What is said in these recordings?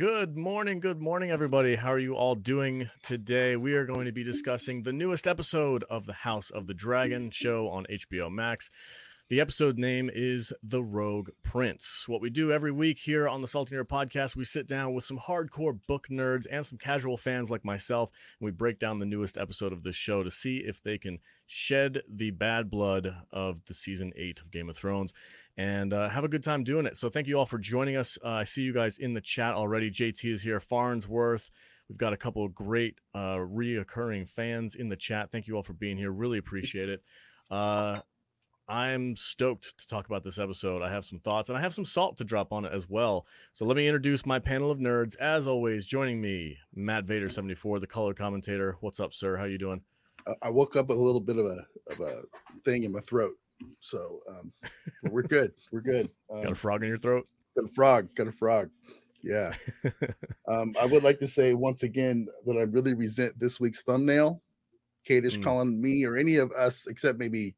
Good morning, good morning, everybody. How are you all doing today? We are going to be discussing the newest episode of the House of the Dragon show on HBO Max. The episode name is The Rogue Prince. What we do every week here on the Salty Nerd podcast, we sit down with some hardcore book nerds and some casual fans like myself, and we break down the newest episode of this show to see if they can shed the bad blood of the season eight of Game of Thrones and uh, have a good time doing it. So thank you all for joining us. Uh, I see you guys in the chat already. JT is here, Farnsworth. We've got a couple of great uh, reoccurring fans in the chat. Thank you all for being here. Really appreciate it. Uh, I'm stoked to talk about this episode. I have some thoughts and I have some salt to drop on it as well. So let me introduce my panel of nerds. As always, joining me, Matt Vader 74, the color commentator. What's up, sir? How you doing? I woke up with a little bit of a of a thing in my throat, so um, we're good. We're good. Um, got a frog in your throat? Got a frog. Got a frog. Yeah. um, I would like to say once again that I really resent this week's thumbnail. Kadish mm. calling me or any of us except maybe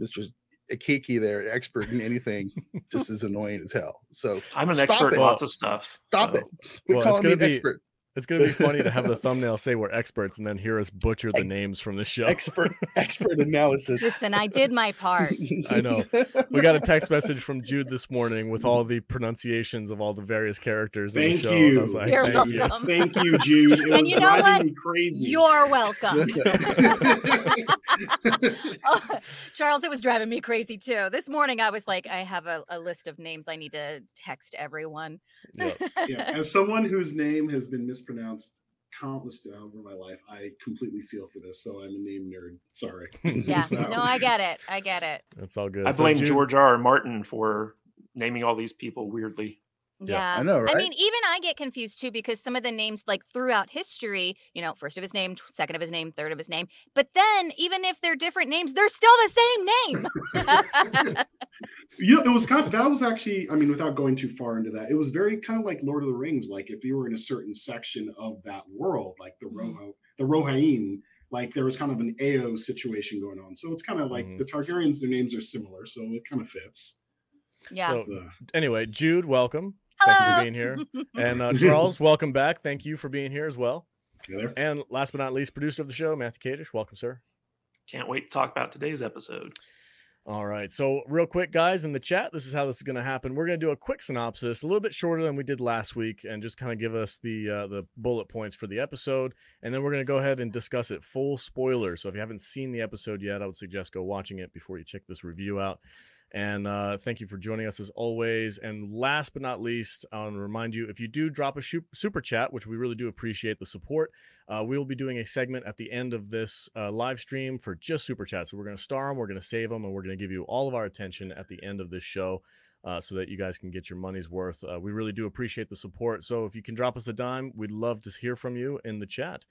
Mr. Akiki there, expert in anything, just as annoying as hell. So I'm an expert in lots of stuff. Stop so. it. We well, call me an be, expert. It's gonna be funny to have the thumbnail say we're experts and then hear us butcher the Ex- names from the show. Expert expert analysis. Listen, I did my part. I know. We got a text message from Jude this morning with all the pronunciations of all the various characters Thank in the show. You. Like, You're Thank welcome. you. Thank you, Jude. It and you know what? crazy. You're welcome. oh, Charles, it was driving me crazy too. This morning I was like, I have a, a list of names I need to text everyone. Yep. yeah. As someone whose name has been mispronounced countless over my life. I completely feel for this, so I'm a name nerd. Sorry. Yeah, so. no, I get it. I get it. That's all good. I blame so, George R. R. Martin for naming all these people weirdly. Yeah. I know, right? I mean, even I get confused too because some of the names, like throughout history, you know, first of his name, second of his name, third of his name. But then, even if they're different names, they're still the same name. you know, it was kind of that was actually, I mean, without going too far into that, it was very kind of like Lord of the Rings. Like if you were in a certain section of that world, like the mm-hmm. Rojo, the Rohain, like there was kind of an AO situation going on. So it's kind of like mm-hmm. the Targaryens, their names are similar, so it kind of fits. Yeah. So, anyway, Jude, welcome. Hello. Thank you for being here. And uh, Charles, welcome back. Thank you for being here as well. And last but not least, producer of the show, Matthew Kadish. Welcome, sir. Can't wait to talk about today's episode. All right. So, real quick, guys, in the chat, this is how this is going to happen. We're going to do a quick synopsis, a little bit shorter than we did last week, and just kind of give us the uh, the bullet points for the episode. And then we're going to go ahead and discuss it full spoiler. So, if you haven't seen the episode yet, I would suggest go watching it before you check this review out. And uh, thank you for joining us as always. And last but not least, I want to remind you if you do drop a super chat, which we really do appreciate the support, uh, we will be doing a segment at the end of this uh, live stream for just super chats. So we're going to star them, we're going to save them, and we're going to give you all of our attention at the end of this show. Uh, so that you guys can get your money's worth. Uh, we really do appreciate the support. So if you can drop us a dime, we'd love to hear from you in the chat.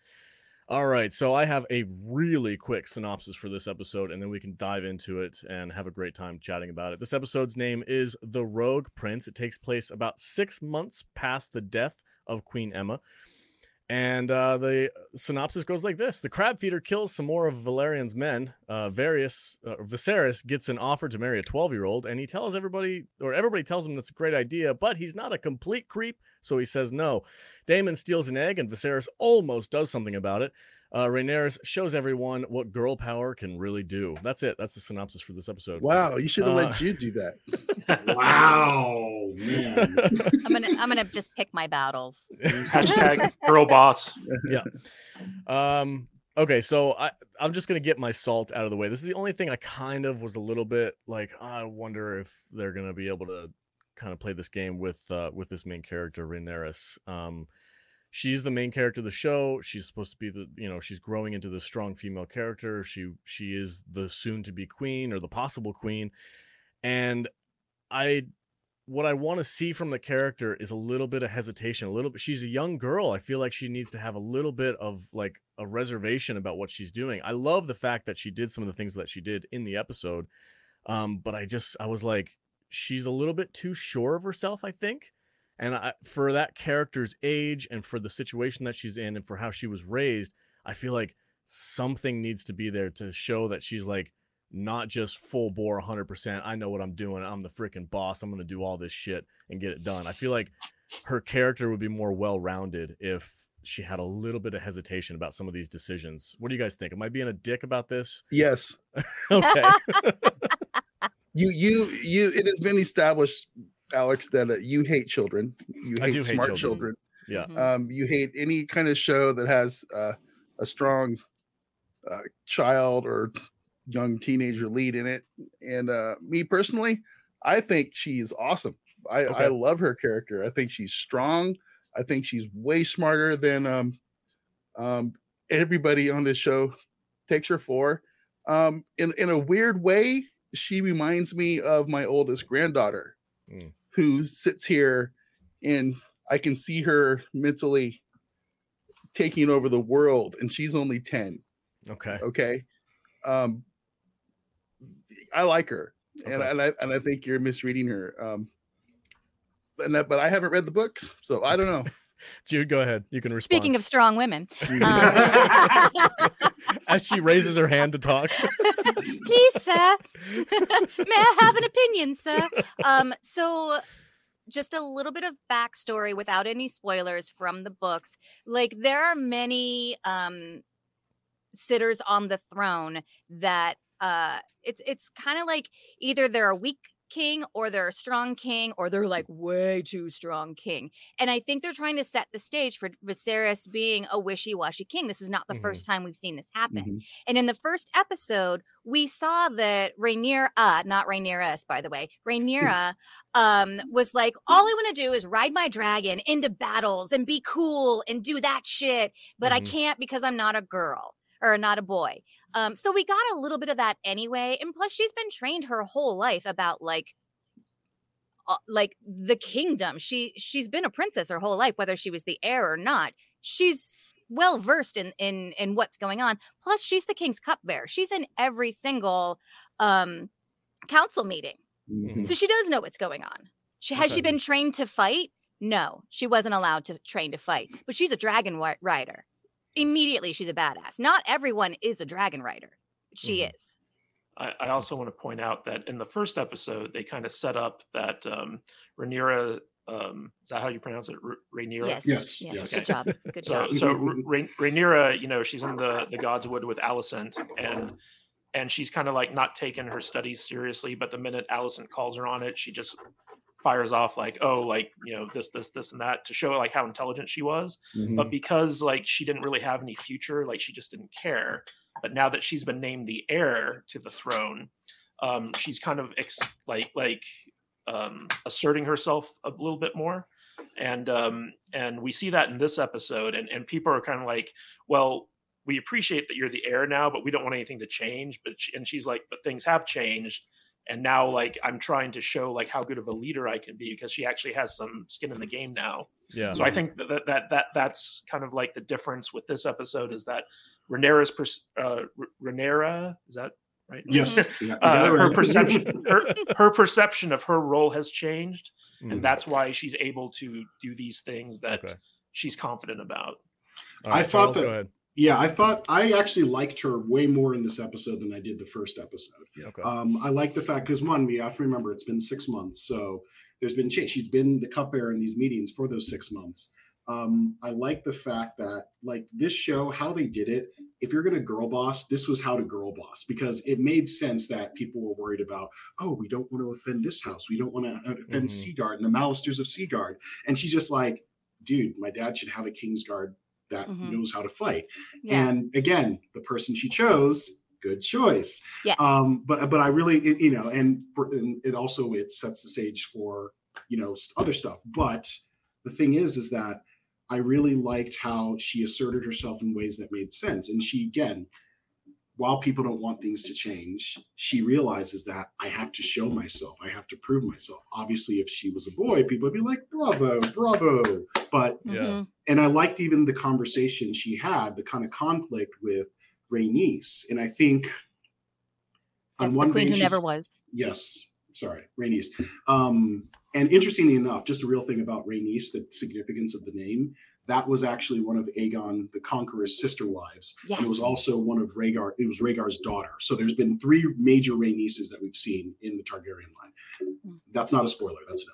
All right, so I have a really quick synopsis for this episode, and then we can dive into it and have a great time chatting about it. This episode's name is The Rogue Prince. It takes place about six months past the death of Queen Aemma. And uh, the synopsis goes like this: The crab feeder kills some more of Velaryon's men. Uh, Various uh, Viserys gets an offer to marry a 12-year-old, and he tells everybody, or everybody tells him that's a great idea, but he's not a complete creep, so he says no. Daemon steals an egg, and Viserys almost does something about it uh, Rhaenyra shows everyone what girl power can really do. That's it. That's the synopsis for this episode. Wow, you should have uh, let you do that. wow, man. I'm gonna I'm gonna just pick my battles. Hashtag girl boss. Yeah. Um. Okay, so I I'm just gonna get my salt out of the way. This is the only thing I kind of was a little bit like. Oh, I wonder if they're gonna be able to kind of play this game with uh, with this main character Rhaenyra. Um she's the main character of the show she's supposed to be the you know she's growing into the strong female character she she is the soon to be queen or the possible queen and i what i want to see from the character is a little bit of hesitation a little bit she's a young girl i feel like she needs to have a little bit of like a reservation about what she's doing i love the fact that she did some of the things that she did in the episode um but i just i was like she's a little bit too sure of herself i think and I, for that character's age and for the situation that she's in and for how she was raised, I feel like something needs to be there to show that she's like not just full bore 100%. I know what I'm doing. I'm the freaking boss. I'm going to do all this shit and get it done. I feel like her character would be more well rounded if she had a little bit of hesitation about some of these decisions. What do you guys think? Am I being a dick about this? Yes. okay. you you you it has been established alex that uh, you hate children you hate do hate smart children. children, Yeah. Mhm. um you hate any kind of show that has uh, a strong uh, child or young teenager lead in it and uh me personally i think she's awesome i Okay. i love her character i think she's strong i think she's way smarter than um um everybody on this show takes her for um in in a weird way she reminds me of my oldest granddaughter Mm. who sits here and i can see her mentally taking over the world and she's only 10 Okay. okay um i like her and, and i and i think you're misreading her um and that, but i haven't read the books so i don't know Jude, go ahead. You can respond. Speaking of strong women, um, As she raises her hand to talk. please, sir, may I have an opinion, sir? Um, so just a little bit of backstory without any spoilers from the books. Like there are many um sitters on the throne that uh it's it's kind of like either they're a weak king or they're a strong king or they're like way too strong king. And I think they're trying to set the stage for Viserys being a wishy-washy king. This is not the Mhm. first time we've seen this happen. Mhm. And in the first episode, we saw that Rhaenyra, uh, not Rhaenyra, by the way, Rhaenyra um, was like, all I want to do is ride my dragon into battles and be cool and do that shit, but I Mhm. can't because I'm not a girl or not a boy. Um, so we got a little bit of that anyway. And plus, she's been trained her whole life about like, uh, like the kingdom. She she's been a princess her whole life, whether she was the heir or not. She's well versed in in in what's going on. Plus, she's the king's cupbearer. She's in every single um council meeting, Mhm. so she does know what's going on. She has she been trained to fight? No, she wasn't allowed to train to fight, but she's a dragon rider. Immediately, she's a badass. Not everyone is a dragon rider, but she Mhm. is. I, I also want to point out that in the first episode, they kind of set up that um, Rhaenyra, um, is that how you pronounce it? R- Rhaenyra? Yes, Yes, yes. yes. Good job. Good So, job. so Rha- Rha- Rhaenyra, you know, she's in the the Godswood with Alicent, and and she's kind of like not taking her studies seriously. But the minute Alicent calls her on it, she just fires off like, oh, like you know, this, this, this, and that to show like how intelligent she was. Mhm. But because like she didn't really have any future, like she just didn't care. But now that she's been named the heir to the throne, um, she's kind of ex- like like um, asserting herself a little bit more and um and we see that in this episode and and people are kind of like well we appreciate that you're the heir now but we don't want anything to change but she, and she's like but things have changed and now like i'm trying to show like how good of a leader i can be because she actually has some skin in the game now Yeah. so i think that that that, that that's kind of like the difference with this episode is that Rhaenyra's pers- uh R- Rhaenyra is that right Yes. Yeah, you got uh, her perception her, her perception of her role has changed Mhm. and that's why she's able to do these things that Okay. she's confident about. All right, I thought Charles, that- go ahead. Yeah, I thought I actually liked her way more in this episode than I did the first episode. Okay. Um, I like the fact because one, we have to remember it's been six months, so there's been change. She's been the cupbearer in these meetings for those six months. Um, I like the fact that like this show, how they did it. If you're gonna girl boss, this was how to girl boss because it made sense that people were worried about. Oh, we don't want to offend this house. We don't want to offend Mhm. Seagard and the Mallisters of Seagard. And she's just like, dude, my dad should have a Kingsguard that Mhm. knows how to fight. Yeah. And again, the person she chose, good choice. yes. Um, but but I really, it, you know, and, for, and it also it sets the stage for you know other stuff. But the thing is, is that I really liked how she asserted herself in ways that made sense. And she again, while people don't want things to change, she realizes that I have to show myself. I have to prove myself. Obviously, if she was a boy, people would be like, "Bravo, bravo!" But yeah. Mhm. and I liked even the conversation she had, the kind of conflict with Rhaenys. And I think on That's one the queen who never was. Yes. sorry, Rhaenys. Um, and interestingly enough, just a real thing about Rhaenys, the significance of the name, that was actually one of Aegon the Conqueror's sister wives. Yes. And it was also one of Rhaegar, it was Rhaegar's daughter. So there's been three major Rhaenyses that we've seen in the Targaryen line. That's not a spoiler, that's known.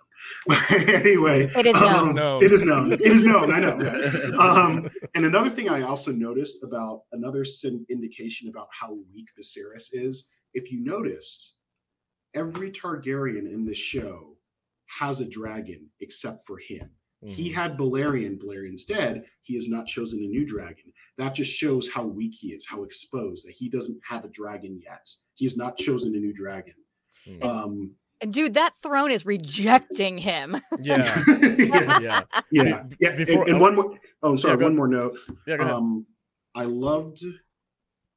Anyway, It is known. um, known. It is known. It is known. I know. Um, and another thing I also noticed about another sin- indication about how weak the Viserys is, if you noticed, every Targaryen in this show has a dragon except for him. He Mhm. had Balerion. Balerion's dead. He has not chosen a new dragon. That just shows how weak he is, how exposed that he doesn't have a dragon yet. He has not chosen a new dragon. Mhm. Um, And dude, that throne is rejecting him. yeah, yes. yeah, yeah, Be- yeah. before- and, and one more. Oh, I'm sorry. go- one more note. yeah. Go ahead. Um, I loved.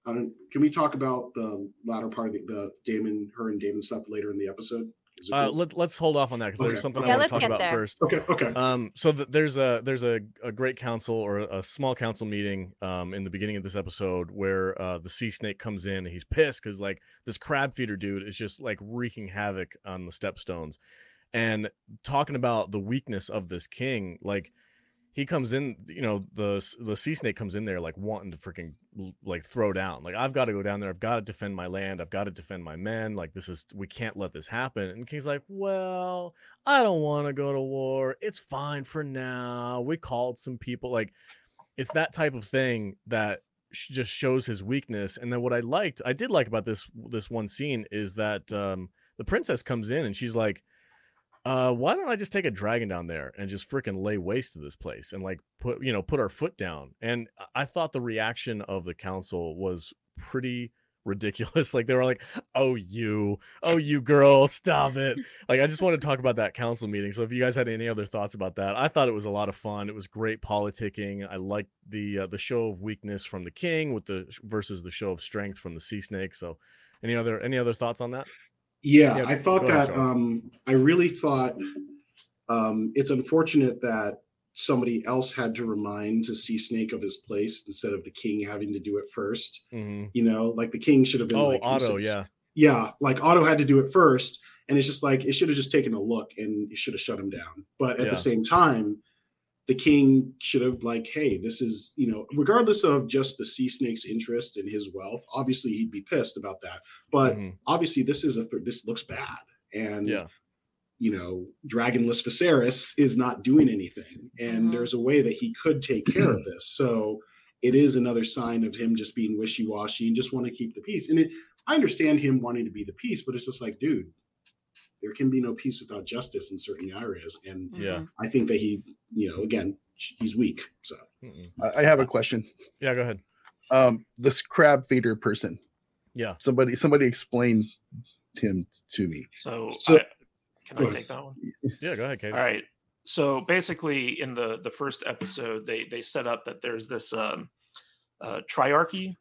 I don't. Can we talk about the latter part of the, the Daemon, her and Daemon stuff later in the episode? Is it Uh, good? let, let's hold off on that because there's something Yeah, I want let's to talk about there. first. okay. Okay. Um, so th- there's a there's a, a great council or a small council meeting um, in the beginning of this episode where uh, the sea snake comes in and he's pissed because like this crab feeder dude is just like wreaking havoc on the stepstones, and talking about the weakness of this king, like he comes in, you know, the the sea snake comes in there like wanting to freaking like throw down. Like I've got to go down there. I've got to defend my land. I've got to defend my men. Like this is we can't let this happen. And King's like, well, I don't want to go to war. It's fine for now. We called some people. Like it's that type of thing that just shows his weakness. And then what I liked, I did like about this this one scene is that um the princess comes in and she's like uh, why don't I just take a dragon down there and just freaking lay waste to this place and like put you know put our foot down? And I- thought the reaction of the council was pretty ridiculous. Like they were like, "Oh you, oh you girl, stop it!" Like I just want to talk about that council meeting. So if you guys had any other thoughts about that, I thought it was a lot of fun. It was great politicking. I liked the uh, the show of weakness from the king with the versus the show of strength from the sea snake. So any other any other thoughts on that? Yeah, Yeah, I thought go that. Charles. Um, I really thought um, it's unfortunate that somebody else had to remind to see Snake of his place instead of the king having to do it first. Mhm. You know, like the king should have been. Oh, like, Otto, "Listen, yeah. yeah, like Otto had to do it first, and it's just like it should have just taken a look and it should have shut him down. But at Yeah. the same time, the king should have like, hey, this is you know, regardless of just the sea snake's interest in his wealth, obviously he'd be pissed about that. But Mhm. obviously, this is a th- this looks bad, and Yeah. you know, Dragonless Viserys is not doing anything, and Mhm. there's a way that he could take care of this. So it is another sign of him just being wishy-washy and just want to keep the peace. And it, I understand him wanting to be the peace, but it's just like, dude, there can be no peace without justice in certain areas, and Yeah. Mhm. I think that he, you know, again, he's weak. So I I have a question. Yeah, go ahead. Um, this crab feeder person. Yeah. Somebody, somebody explain him to me. So, So- I, can I ahead. take that one? Yeah, go ahead, Kate. All right. So basically, in the the first episode, they they set up that there's this um, uh, triarchy,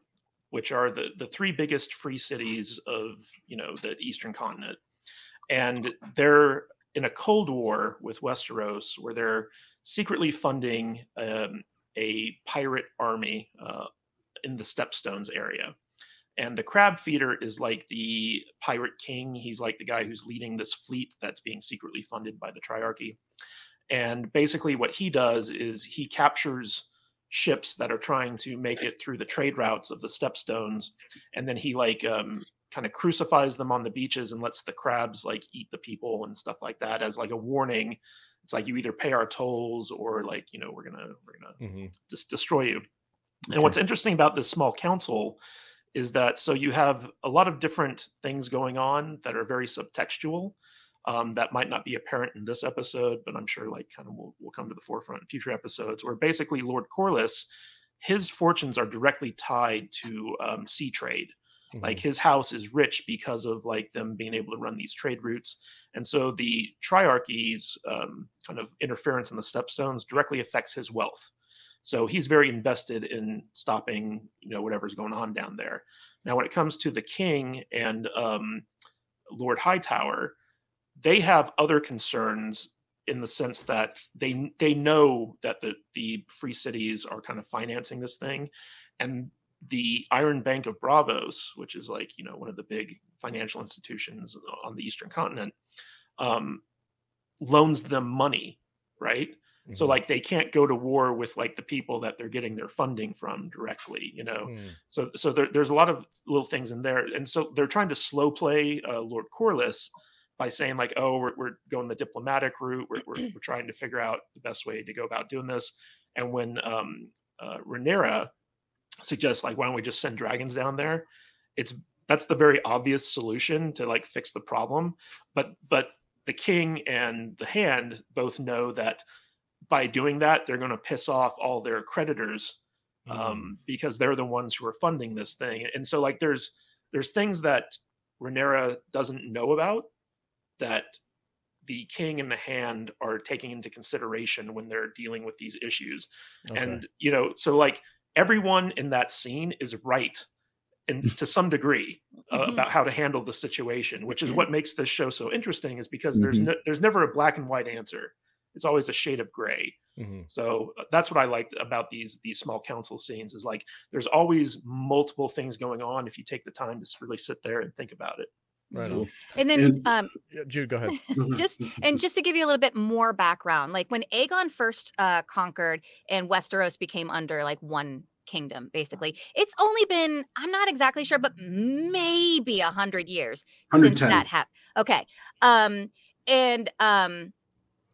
which are the the three biggest free cities of you know the Eastern Continent, and they're in a cold war with Westeros, where they're secretly funding um, a pirate army uh, in the Stepstones area. And the crab feeder is like the pirate king. He's like the guy who's leading this fleet that's being secretly funded by the triarchy. And basically, what he does is he captures ships that are trying to make it through the trade routes of the stepstones, and then he like um, kind of crucifies them on the beaches and lets the crabs like eat the people and stuff like that as like a warning. It's like you either pay our tolls or like you know we're gonna we're gonna hmm just destroy you. And what's interesting about this small council is that so you have a lot of different things going on that are very subtextual um, that might not be apparent in this episode, but I'm sure like kind of will, will come to the forefront in future episodes. Where basically Lord Corlys, his fortunes are directly tied to um, sea trade. Like his house is rich because of like them being able to run these trade routes, and so the triarchy's um, kind of interference in the stepstones directly affects his wealth. So he's very invested in stopping, you know, whatever's going on down there. Now, when it comes to the king and um, Lord Hightower, they have other concerns in the sense that they they know that the the free cities are kind of financing this thing, and the Iron Bank of Braavos, which is like you know one of the big financial institutions on the Eastern Continent, um, loans them money, right? So Mhm. like they can't go to war with like the people that they're getting their funding from directly, you know. Mm. So so there, there's a lot of little things in there, and so they're trying to slow play uh, Lord Corlys by saying like, oh, we're, we're going the diplomatic route. We're, we're we're trying to figure out the best way to go about doing this. And when um, uh, suggests like, why don't we just send dragons down there? It's that's the very obvious solution to like fix the problem. But but the king and the hand both know that by doing that they're going to piss off all their creditors um, because they're the ones who are funding this thing. And so like there's there's things that Rhaenyra doesn't know about that the king and the hand are taking into consideration when they're dealing with these issues. Okay. And you know, so like everyone in that scene is right and to some degree uh, Mhm. about how to handle the situation, which is what makes this show so interesting is because there's Mhm. no, there's never a black and white answer. It's always a shade of gray. Mhm. So uh, that's what I liked about these these small council scenes is like there's always multiple things going on if you take the time to really sit there and think about it. Right on. And then And- um Yeah, Jude, go ahead. just and just to give you a little bit more background like when aegon first uh conquered and westeros became under like one kingdom basically it's only been i'm not exactly sure but maybe a hundred years since that happened okay um and um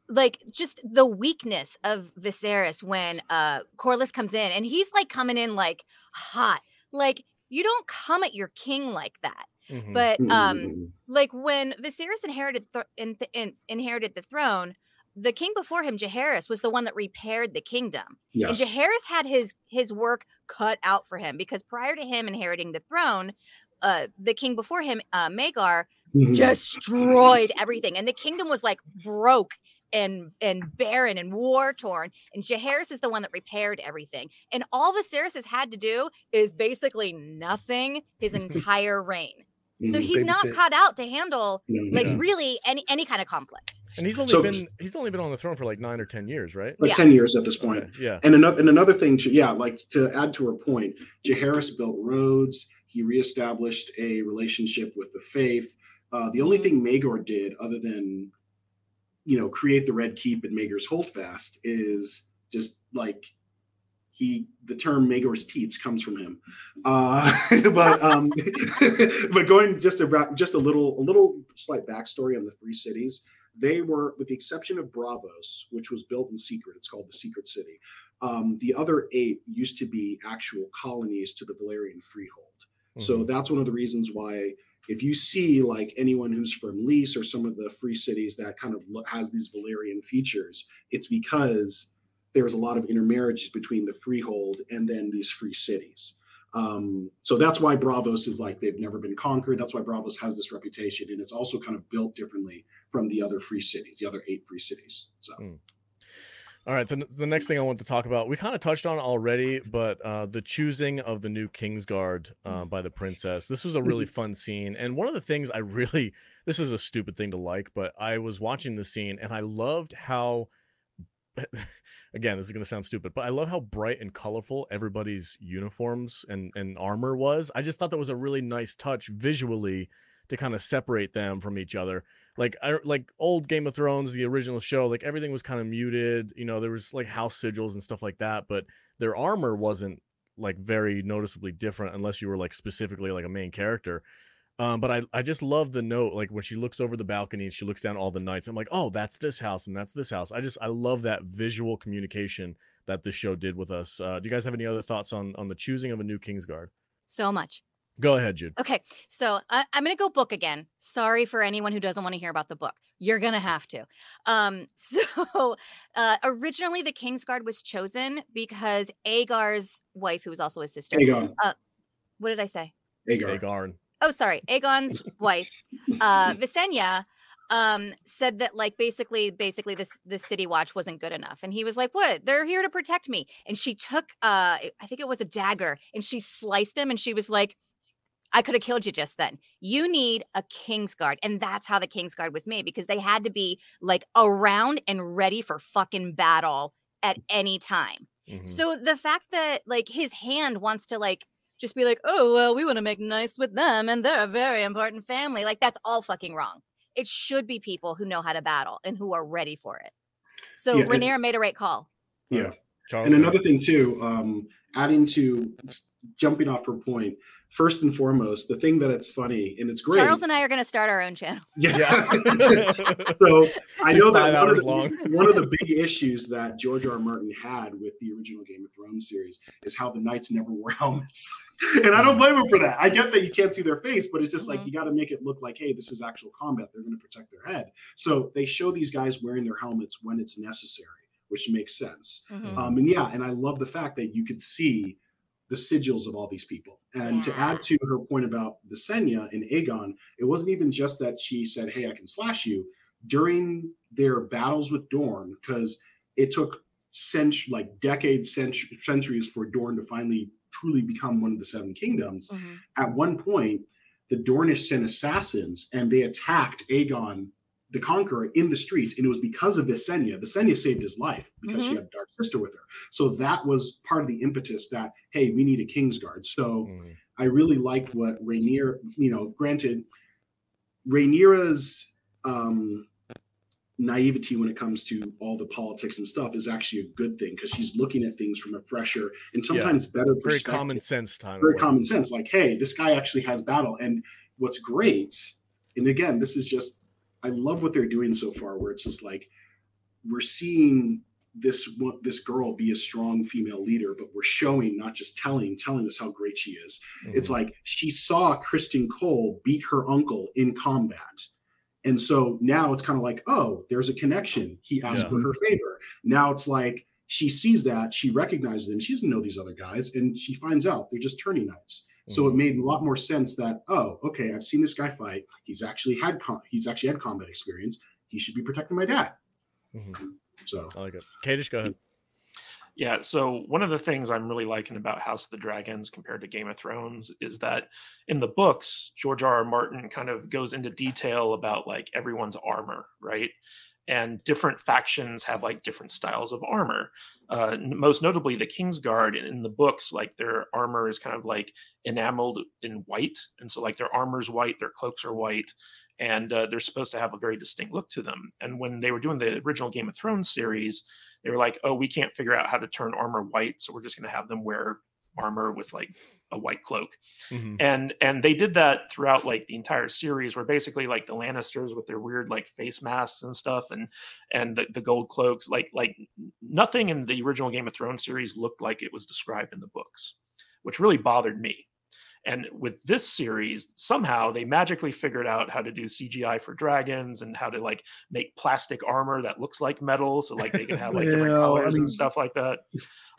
like just the weakness of Viserys when uh Corlys comes in and he's like coming in like hot like you don't come at your king like that Mhm. but um like when Viserys inherited th- in th- in, inherited the throne, the king before him, Jaehaerys, was the one that repaired the kingdom, yes. and Jaehaerys had his his work cut out for him because prior to him inheriting the throne, uh, the king before him, uh, Maegor, Mhm. destroyed everything, and the kingdom was like broke and and barren and war torn. And Jaehaerys is the one that repaired everything, and all Viserys has had to do is basically nothing his entire reign. So Mhm. he's not Babysit. cut out to handle Yeah, like yeah. really any any kind of conflict. And he's only So- been he's only been on the throne for like nine or ten years, right? like yeah. 10 years at this point. Okay, Yeah. And another and another thing, to, yeah, like to add to her point, Jaehaerys built roads. He reestablished a relationship with the faith. Uh, the only thing Maegor did, other than you know create the Red Keep and Maegor's Holdfast, is just like he the term Maegor's teats comes from him. Uh, but um, but going just about just a little a little slight backstory on the free cities. They were, with the exception of Braavos, which was built in secret. It's called the Secret City. Um, the other eight used to be actual colonies to the Valyrian freehold. So Mhm. that's one of the reasons why, if you see like anyone who's from Lys or some of the free cities that kind of has these Valyrian features, it's because there's a lot of intermarriages between the freehold and then these free cities. Um, so that's why Braavos is like they've never been conquered. That's why Braavos has this reputation, and it's also kind of built differently from the other free cities, the other eight free cities. So All right, the, the next thing I want to talk about, we kind of touched on already, but uh, the choosing of the new Kingsguard uh, by the princess. This was a really fun scene, and one of the things I really, this is a stupid thing to like, but I was watching the scene and I loved how, again, this is going to sound stupid, but I love how bright and colorful everybody's uniforms and and armor was. I just thought that was a really nice touch visually to kind of separate them from each other like I like old Game of Thrones, the original show, like everything was kind of muted. You know, there was like house sigils and stuff like that, but their armor wasn't like very noticeably different unless you were like specifically like a main character. Um, but I I just love the note like when she looks over the balcony and she looks down all the knights. I'm like, oh, that's this house and that's this house. I just I love that visual communication that this show did with us. Uh, do you guys have any other thoughts on on the choosing of a new Kingsguard? So much. Go ahead, Jude. Okay, so I, I'm gonna go book again. Sorry for anyone who doesn't want to hear about the book. You're gonna have to. Um, so uh, originally the Kingsguard was chosen because Agar's wife, who was also his sister. Aegon, What did I say? Agar. Aegarn. Oh sorry aegon's wife uh visenya um said that like basically basically this the city watch wasn't good enough and he was like what they're here to protect me and she took uh i think it was a dagger and she sliced him and she was like I could have killed you just then. You need a Kingsguard. And that's how the Kingsguard was made because they had to be like around and ready for fucking battle at any time. Mhm. So the fact that like his hand wants to like just be like, oh, well, we want to make nice with them and they're a very important family. Like, that's all fucking wrong. It should be people who know how to battle and who are ready for it. So Yeah, and- Rhaenyra made a right call. Yeah. Charles, and another thing too um adding to jumping off her point first and foremost the thing that it's funny and it's great Charles and I are going to start our own channel. yeah, Yeah. so i know Five that one of, hours the, long. one of the big issues that george r. R. martin had with the original game of thrones series is how the knights never wore helmets and i don't blame him for that i get that you can't see their face but it's just like Mhm. you got to make it look like hey this is actual combat they're going to protect their head so they show these guys wearing their helmets when it's necessary which makes sense Mhm. um, and yeah, and I love the fact that you could see the sigils of all these people. And to add to her point about Visenya and Aegon, it wasn't even just that she said, Hey, I can slash you. During their battles with Dorne, because it took cent- like decades, cent- centuries for Dorne to finally truly become one of the seven kingdoms. Mhm. At one point, the Dornish sent assassins and they attacked Aegon the Conqueror in the streets, and it was because of Visenya. Visenya saved his life because she Mhm. had a dark sister with her. So that was part of the impetus that hey, we need a Kingsguard. So Mhm. I really liked what Rainier, you know, granted, Rhaenyra's um, naivety when it comes to all the politics and stuff is actually a good thing because she's looking at things from a fresher and Yeah. sometimes better Very common sense time. very common sense like hey this guy actually has battle and what's great and again this is just i love what they're doing so far where it's just like we're seeing this this girl be a strong female leader but we're showing not just telling telling us how great she is it's Mhm. like she saw Criston Cole beat her uncle in combat. And so now it's kind of like, oh, there's a connection. He asked Yeah. for her favor. Now it's like she sees that, she recognizes them. She doesn't know these other guys, and she finds out they're just turning knights. So Mm-hmm. it made a lot more sense that, oh, okay, I've seen this guy fight. He's actually had com- he's actually had combat experience. He should be protecting my dad. Mhm. So I like it. Kadish, go ahead. Yeah, so one of the things I'm really liking about House of the Dragons compared to Game of Thrones is that in the books, George R. R. Martin kind of goes into detail about like everyone's armor, right? And different factions have like different styles of armor. Uh, most notably, the Kingsguard in, in the books, like their armor is kind of like enameled in white, and so like their armor's white, their cloaks are white, and uh, they're supposed to have a very distinct look to them. And when they were doing the original Game of Thrones series, they were like, oh, we can't figure out how to turn armor white, so we're just going to have them wear armor with like a white cloak. Mhm. And and they did that throughout like the entire series, where basically like the Lannisters with their weird like face masks and stuff, and and the, the gold cloaks, like like nothing in the original Game of Thrones series looked like it was described in the books, which really bothered me. And with this series, somehow they magically figured out how to do CGI for dragons and how to like make plastic armor that looks like metal, so like they can have like different Well, I colors mean- and stuff like that.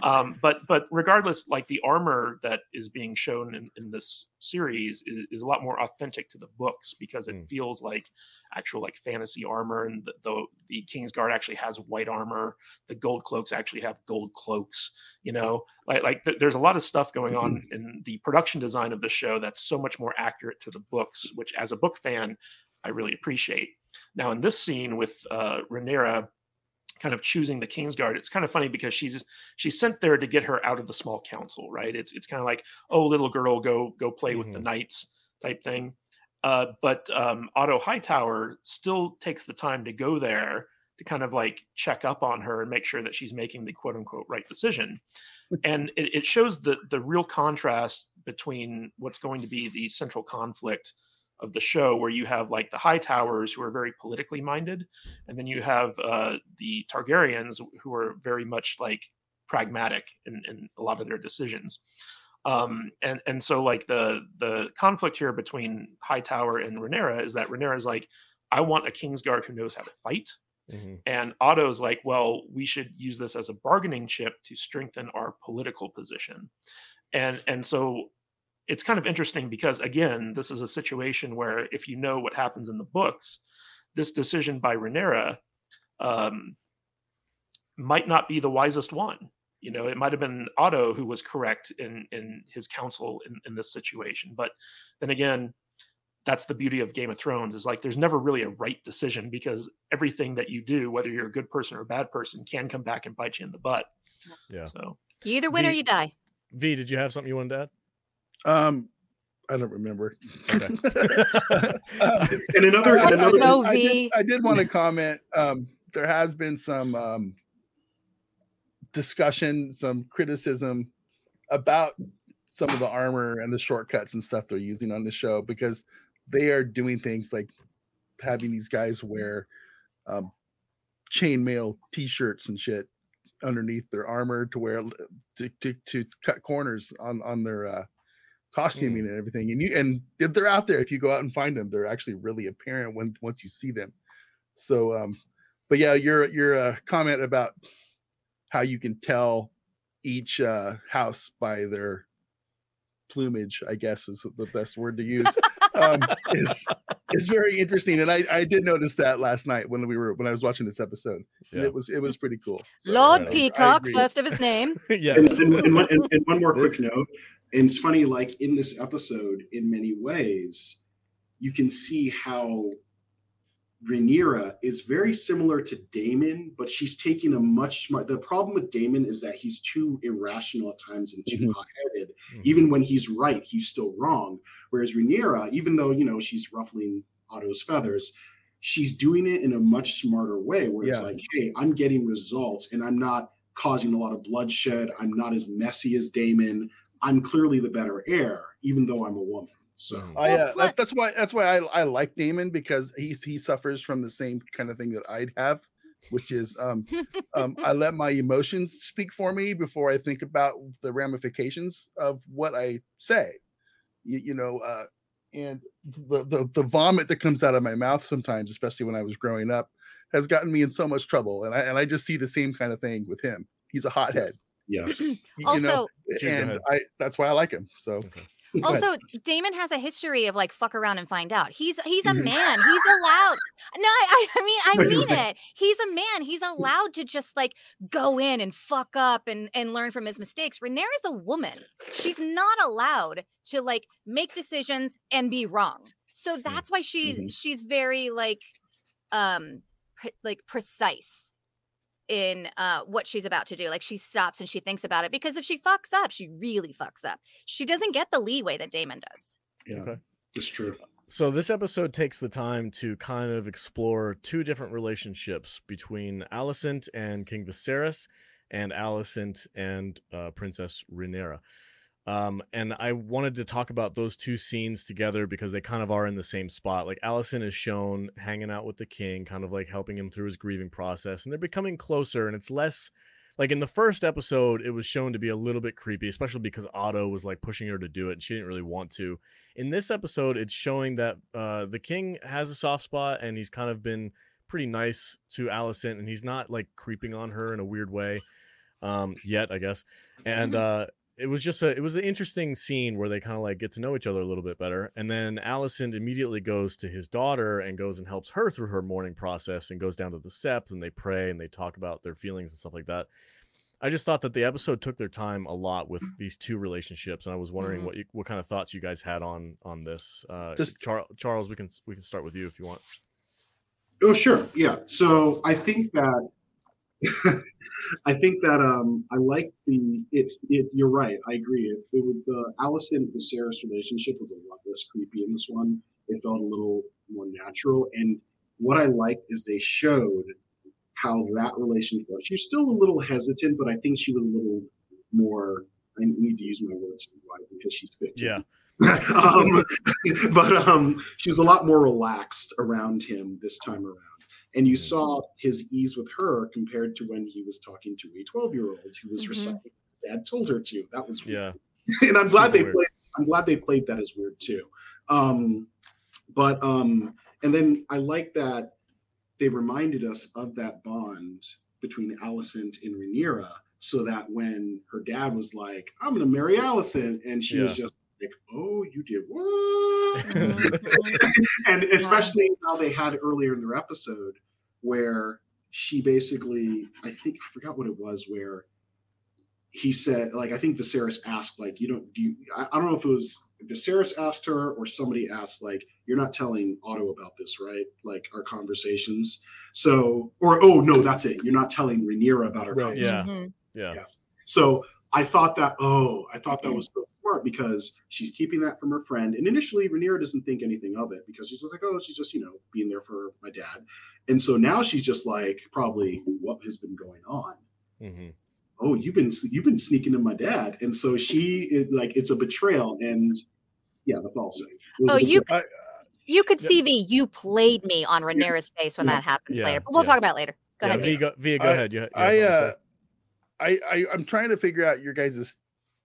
Um, but but regardless, like the armor that is being shown in, in this series is, is a lot more authentic to the books because it Mm. feels like actual like fantasy armor, and the, the the Kingsguard actually has white armor. The gold cloaks actually have gold cloaks. You know, like like th- there's a lot of stuff going on in the production design of the show that's so much more accurate to the books, which as a book fan, I really appreciate. Now in this scene with uh, Rhaenyra kind of choosing the Kingsguard, it's kind of funny because she's she's sent there to get her out of the small council, right? It's it's kind of like, oh, little girl, go go play with the Mhm. knights type thing. Uh, but um, Otto Hightower still takes the time to go there to kind of like check up on her and make sure that she's making the quote unquote right decision. and it, it shows the the real contrast between what's going to be the central conflict of the show, where you have like the Hightowers who are very politically minded, and then you have uh, the Targaryens who are very much like pragmatic in, in a lot of their decisions. Um, and and so like the the conflict here between Hightower and Rhaenyra is that Rhaenyra is like, I want a Kingsguard who knows how to fight, Mhm. and Otto's like, well, we should use this as a bargaining chip to strengthen our political position. And and so it's kind of interesting because again, this is a situation where if you know what happens in the books, this decision by Rhaenyra um, might not be the wisest one. You know, it might have been Otto who was correct in in his counsel in, in this situation. But then again, that's the beauty of Game of Thrones is like there's never really a right decision because everything that you do, whether you're a good person or a bad person, can come back and bite you in the butt. Yeah. So You either win or you die. V, did you have something you wanted to add? Um, I don't remember. Okay. Um, And another, and another go, I V. did, I did want to comment. Um, there has been some um, discussion, some criticism about some of the armor and the shortcuts and stuff they're using on the show because they are doing things like having these guys wear um, chainmail t-shirts and shit underneath their armor to wear to, to, to cut corners on on their uh costuming and everything and you and if they're out there if you go out and find them they're actually really apparent when once you see them so um but yeah your your uh, comment about how you can tell each uh house by their plumage i guess is the best word to use um is is very interesting and i i did notice that last night when we were when i was watching this episode and Yeah. it was it was pretty cool So, Lord I- I Peacock, first of his name. yes. and, and, and, one, and, and one more quick note. And it's funny, like in this episode, in many ways, you can see how Rhaenyra is very similar to Daemon, but she's taking a much smart. The problem with Daemon is that he's too irrational at times and too Mhm. hot-headed. Mhm. Even when he's right, he's still wrong. Whereas Rhaenyra, even though you know she's ruffling Otto's feathers, she's doing it in a much smarter way. Where it's like, hey, I'm getting results, and I'm not causing a lot of bloodshed. I'm not as messy as Daemon. I'm clearly the better heir, even though I'm a woman. So. I, Well, uh, that, that's why that's why I, I like Daemon because he's he suffers from the same kind of thing that I'd have, which is um, um, I let my emotions speak for me before I think about the ramifications of what I say. You, you know, uh, and the, the the vomit that comes out of my mouth sometimes, especially when I was growing up, has gotten me in so much trouble. And I and I just see the same kind of thing with him. He's a hothead, yes, you Also, know, and. I that's why I like him. So Okay. Also Daemon has a history of like fuck around and find out. He's he's a Mhm. man. He's allowed. No, I, I I mean I mean it. He's a man. He's allowed to just like go in and fuck up and and learn from his mistakes. Rhaenyra's a woman. She's not allowed to like make decisions and be wrong. So that's why she's Mhm. she's very like um pre- like precise in uh what she's about to do like she stops and she thinks about it because if she fucks up she really fucks up she doesn't get the leeway that daemon does yeah, Okay. it's true. So this episode takes the time to kind of explore two different relationships between Alicent and King Viserys, and Alicent and uh, Princess Rhaenyra. Um, and I wanted to talk about those two scenes together because they kind of are in the same spot. Like Alicent is shown hanging out with the king, kind of like helping him through his grieving process, and they're becoming closer. And it's less like in the first episode, it was shown to be a little bit creepy, especially because Otto was like pushing her to do it, and she didn't really want to in this episode it's showing that uh the king has a soft spot and he's kind of been pretty nice to Alicent, and he's not like creeping on her in a weird way um yet I guess and uh it was just a it was an interesting scene where they kind of like get to know each other a little bit better and then Alicent immediately goes to his daughter and goes and helps her through her mourning process and goes down to the sept and they pray and they talk about their feelings and stuff like that I just thought that the episode took their time a lot with these two relationships, and I was wondering Mhm. what you, what kind of thoughts you guys had on on this. Uh, Just- Char- Charles, we can we can start with you if you want. Oh, sure. Yeah. So I think that I think that um I like the it's it you're right. I agree. If it would the Alicent Viserys relationship was a lot less creepy in this one. It felt a little more natural. And what I liked is they showed how that relationship was. She's still a little hesitant, but I think she was a little more I need to use my words wisely because she's 15 Yeah, um, but um, she was a lot more relaxed around him this time around. And you Mhm. saw his ease with her compared to when he was talking to a 12 year old who was Mhm. reciting what dad told her to. That was weird. yeah, and I'm glad Super they weird. played. I'm glad they played that as weird too. Um, but um, and then I like that they reminded us of that bond between Alicent and Rhaenyra, so that when her dad was like, "I'm going to marry Alicent," and she was just like, "Oh, you did what?" And especially how they had earlier in their episode where she basically i think i forgot what it was where he said like i think Viserys asked like you don't do you, I, I don't know if it was Viserys asked her or somebody asked like you're not telling Otto about this right like our conversations so or oh no that's it you're not telling Rhaenyra about our Right. conversations Yeah. Mhm. yeah, Yes. So I thought that, oh, I thought that was so smart because she's keeping that from her friend. And initially, Rhaenyra doesn't think anything of it because she's just like, oh, she's just, you know, being there for my dad. And so now she's just like, probably what has been going on. Mm-hmm. Oh, you've been you've been sneaking in my dad, and so she is like, it's a betrayal, and yeah, that's all. Oh, you I, you could Yep. see the "you played me" on Rhaenyra's face when Yeah. that happens Yeah, later. But we'll yeah. talk about it later. Go yeah, ahead. V, Vee. go, go I- ahead. You, you I, uh, say? I, I, I'm trying to figure out your guys'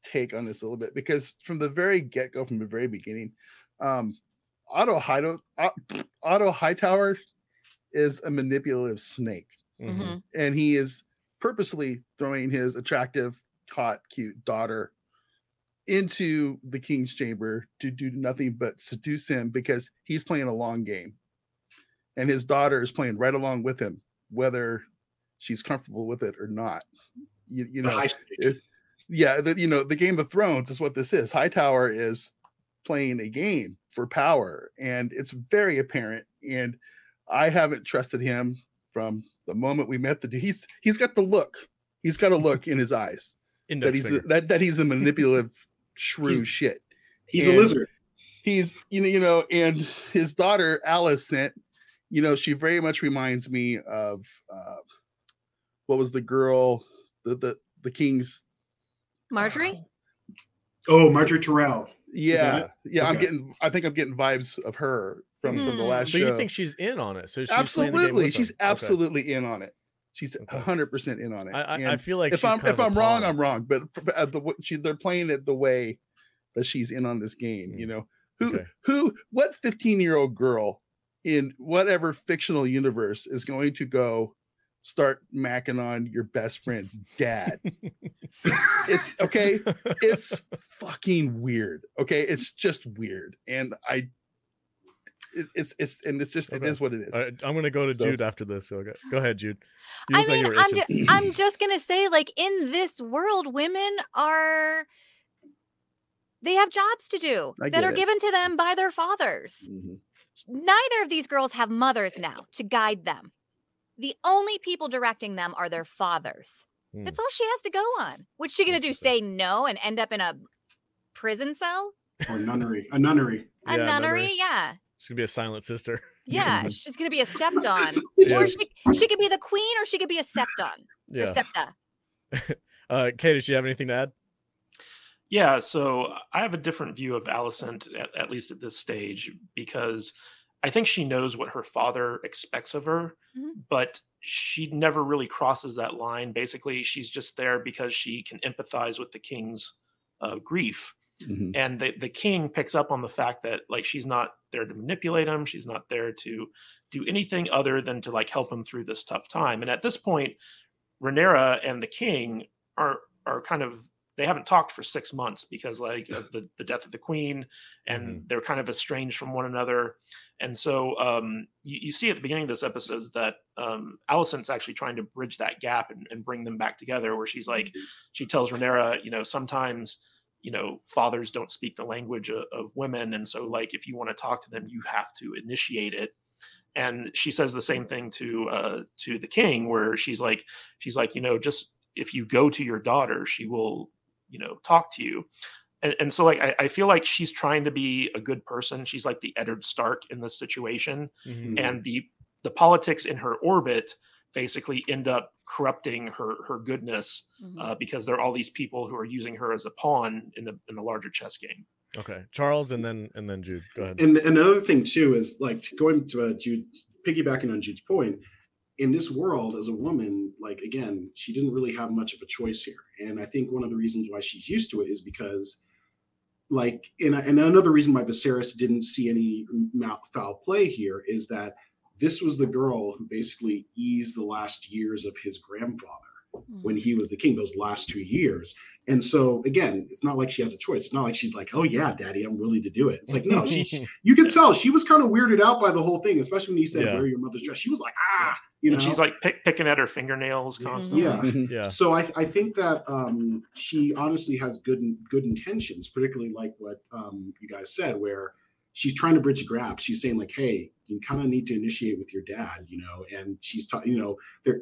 take on this a little bit because from the very get go, from the very beginning, um, Otto Hightower, Otto Hightower is a manipulative snake, Mhm. Mhm. and he is purposely throwing his attractive, hot, cute daughter into the king's chamber to do nothing but seduce him because he's playing a long game, and his daughter is playing right along with him, whether she's comfortable with it or not. You, you know, yeah, the, you know, the Game of Thrones is what this is. Hightower is playing a game for power, and it's very apparent. And I haven't trusted him from the moment we met. The he's he's got the look. He's got a look in his eyes that Index he's the, that that he's a manipulative shrew He's- shit. He's and- a lizard. He's you know you know, and his daughter Alicent, you know, she very much reminds me of uh, what was the girl the the the king's Margaery. Uh, oh, Margaery Tyrell. Yeah, it? yeah. I'm getting. I think I'm getting vibes of her from from the Hmm. last So show. you think she's in on it? So she's playing the game absolutely, she's them. Okay. absolutely in on it. She's Okay. hundred percent in on it. I, I, I feel like if she's I'm kind if of a I'm wrong. I'm wrong. But at uh, the she, they're playing it the way that she's in on this game. You hmm. know who Okay. who what 15 year old girl in whatever fictional universe is going to go start macking on your best friend's dad. it's okay it's fucking weird. Okay, it's just weird, and I, it, it's it's and it's just Okay. it is what it is. All right, I'm gonna go to So- Jude after this. So go, go ahead, Jude. You I look like mean, you were I'm, ju- I'm just gonna say, like in this world, women are they have jobs to do that are it. given to them by their fathers. Mhm. Neither of these girls have mothers now to guide them. The only people directing them are their fathers. Hmm. That's all she has to go on. What's she gonna do? Say no and end up in a prison cell? Or nunnery. A nunnery. A Yeah, nunnery? nunnery. Yeah. She's gonna be a silent sister. Yeah. She's gonna be a stepped on. Yeah. Or she she could be the queen or she could be a stepped on. Or Yeah. septa. Uh, Kay, does she have anything to add? Yeah, so I have a different view of Alicent, at, at least at this stage, because I think she knows what her father expects of her, Mhm. but she never really crosses that line. Basically, she's just there because she can empathize with the king's uh, grief. Mhm. And the, the king picks up on the fact that like she's not there to manipulate him, she's not there to do anything other than to like help him through this tough time. And at this point, Rhaenyra and the king are are kind of they haven't talked for six months because like of the, the death of the queen and they're kind of estranged from one another. And so um, you, you see at the beginning of this episode that um, Alicent's actually trying to bridge that gap and, and bring them back together where she's like she tells Rhaenyra you know sometimes you know fathers don't speak the language of, of women and so like if you want to talk to them you have to initiate it. And she says the same thing to uh to the king where she's like she's like you know just if you go to your daughter she will you know talk to you and, and so like I, I feel like she's trying to be a good person she's like the Eddard Stark in this situation Mhm. and the the politics in her orbit basically end up corrupting her her goodness Mhm. uh, because there are all these people who are using her as a pawn in the in the larger chess game Okay, Charles, and then and then Jude. Go ahead. And, and another thing too is like to- going to uh, Jude, piggybacking on Jude's point. In this world, as a woman, like again, she didn't really have much of a choice here, and I think one of the reasons why she's used to it is because, like, and, and another reason why Viserys didn't see any foul play here is that this was the girl who basically eased the last years of his grandfather When he was the king those last two years. And so again, it's not like she has a choice. It's not like she's like, "Oh yeah, daddy, I'm willing to do it." It's like, no, she you can tell she was kind of weirded out by the whole thing, especially when he said, Yeah. "Wear your mother's dress." She was like, "Ah," you know. and she's like pick, picking at her fingernails constantly Yeah. Yeah. So I, I think that um, she honestly has good good intentions, particularly like what um, you guys said, where she's trying to bridge a gap. She's saying like, "Hey, you kind of need to initiate with your dad," you know, and she's ta- you know, there.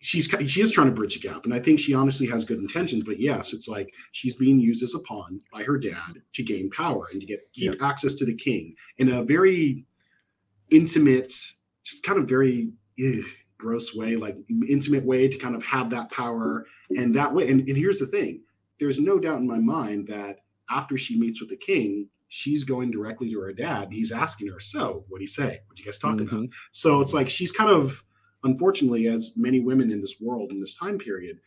She's she is trying to bridge a gap and i think she honestly has good intentions but yes it's like she's being used as a pawn by her dad to gain power and to get keep yeah. access to the king in a very intimate just kind of very ugh, gross way like intimate way to kind of have that power and that way and, and here's the thing there's no doubt in my mind that after she meets with the king she's going directly to her dad he's asking her so what do you say what do you guys talk mm-hmm. about so it's like she's kind of unfortunately, as many women in this world in this time period,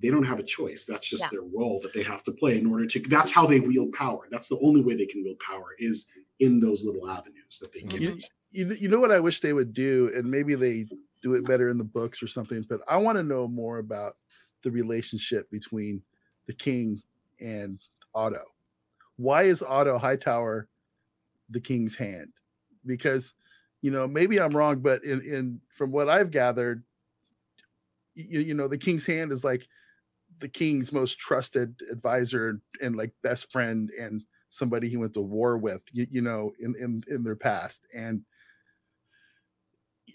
they don't have a choice. That's just yeah. their role that they have to play in order to. That's how they wield power. That's the only way they can wield power is in those little avenues that they mm-hmm. get. You, you, you know what I wish they would do, and maybe they do it better in the books or something. But I want to know more about the relationship between the king and Otto. Why is Otto Hightower the king's hand? Because you know, maybe I'm wrong, but in, in from what I've gathered, you, you know, the king's hand is like the king's most trusted advisor and, like best friend and somebody he went to war with, you, you know, in, in in their past. And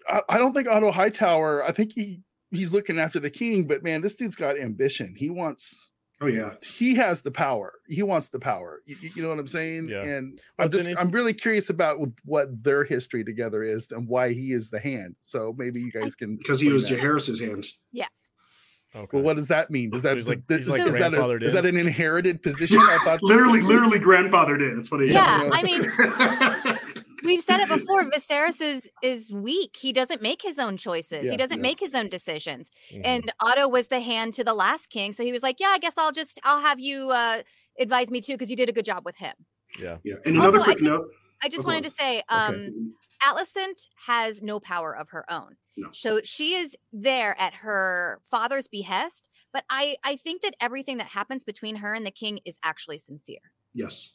I, I don't think Otto Hightower, I think he he's looking after the king, but man, this dude's got ambition. He wants Oh yeah, he has the power. He wants the power. You, you know what I'm saying? Yeah. And I'm just I'm really curious about what their history together is and why he is the hand. So maybe you guys can because he was Jaehaerys's hand. Yeah. Okay. Well, what does that mean? Does that he's like, he's like is, that a, is that an inherited position? I thought literally, literally grandfathered in. That's what he yeah, is. I mean, we've said it before. Viserys is is weak. He doesn't make his own choices. Yeah, he doesn't yeah. make his own decisions. Mm-hmm. And Otto was the hand to the last king, so he was like, "Yeah, I guess I'll just I'll have you uh, advise me too because you did a good job with him." Yeah, yeah. And another also, quick I just, note. I just oh, wanted to say, um, okay. Alicent has no power of her own. No. So she is there at her father's behest, but I I think that everything that happens between her and the king is actually sincere. Yes.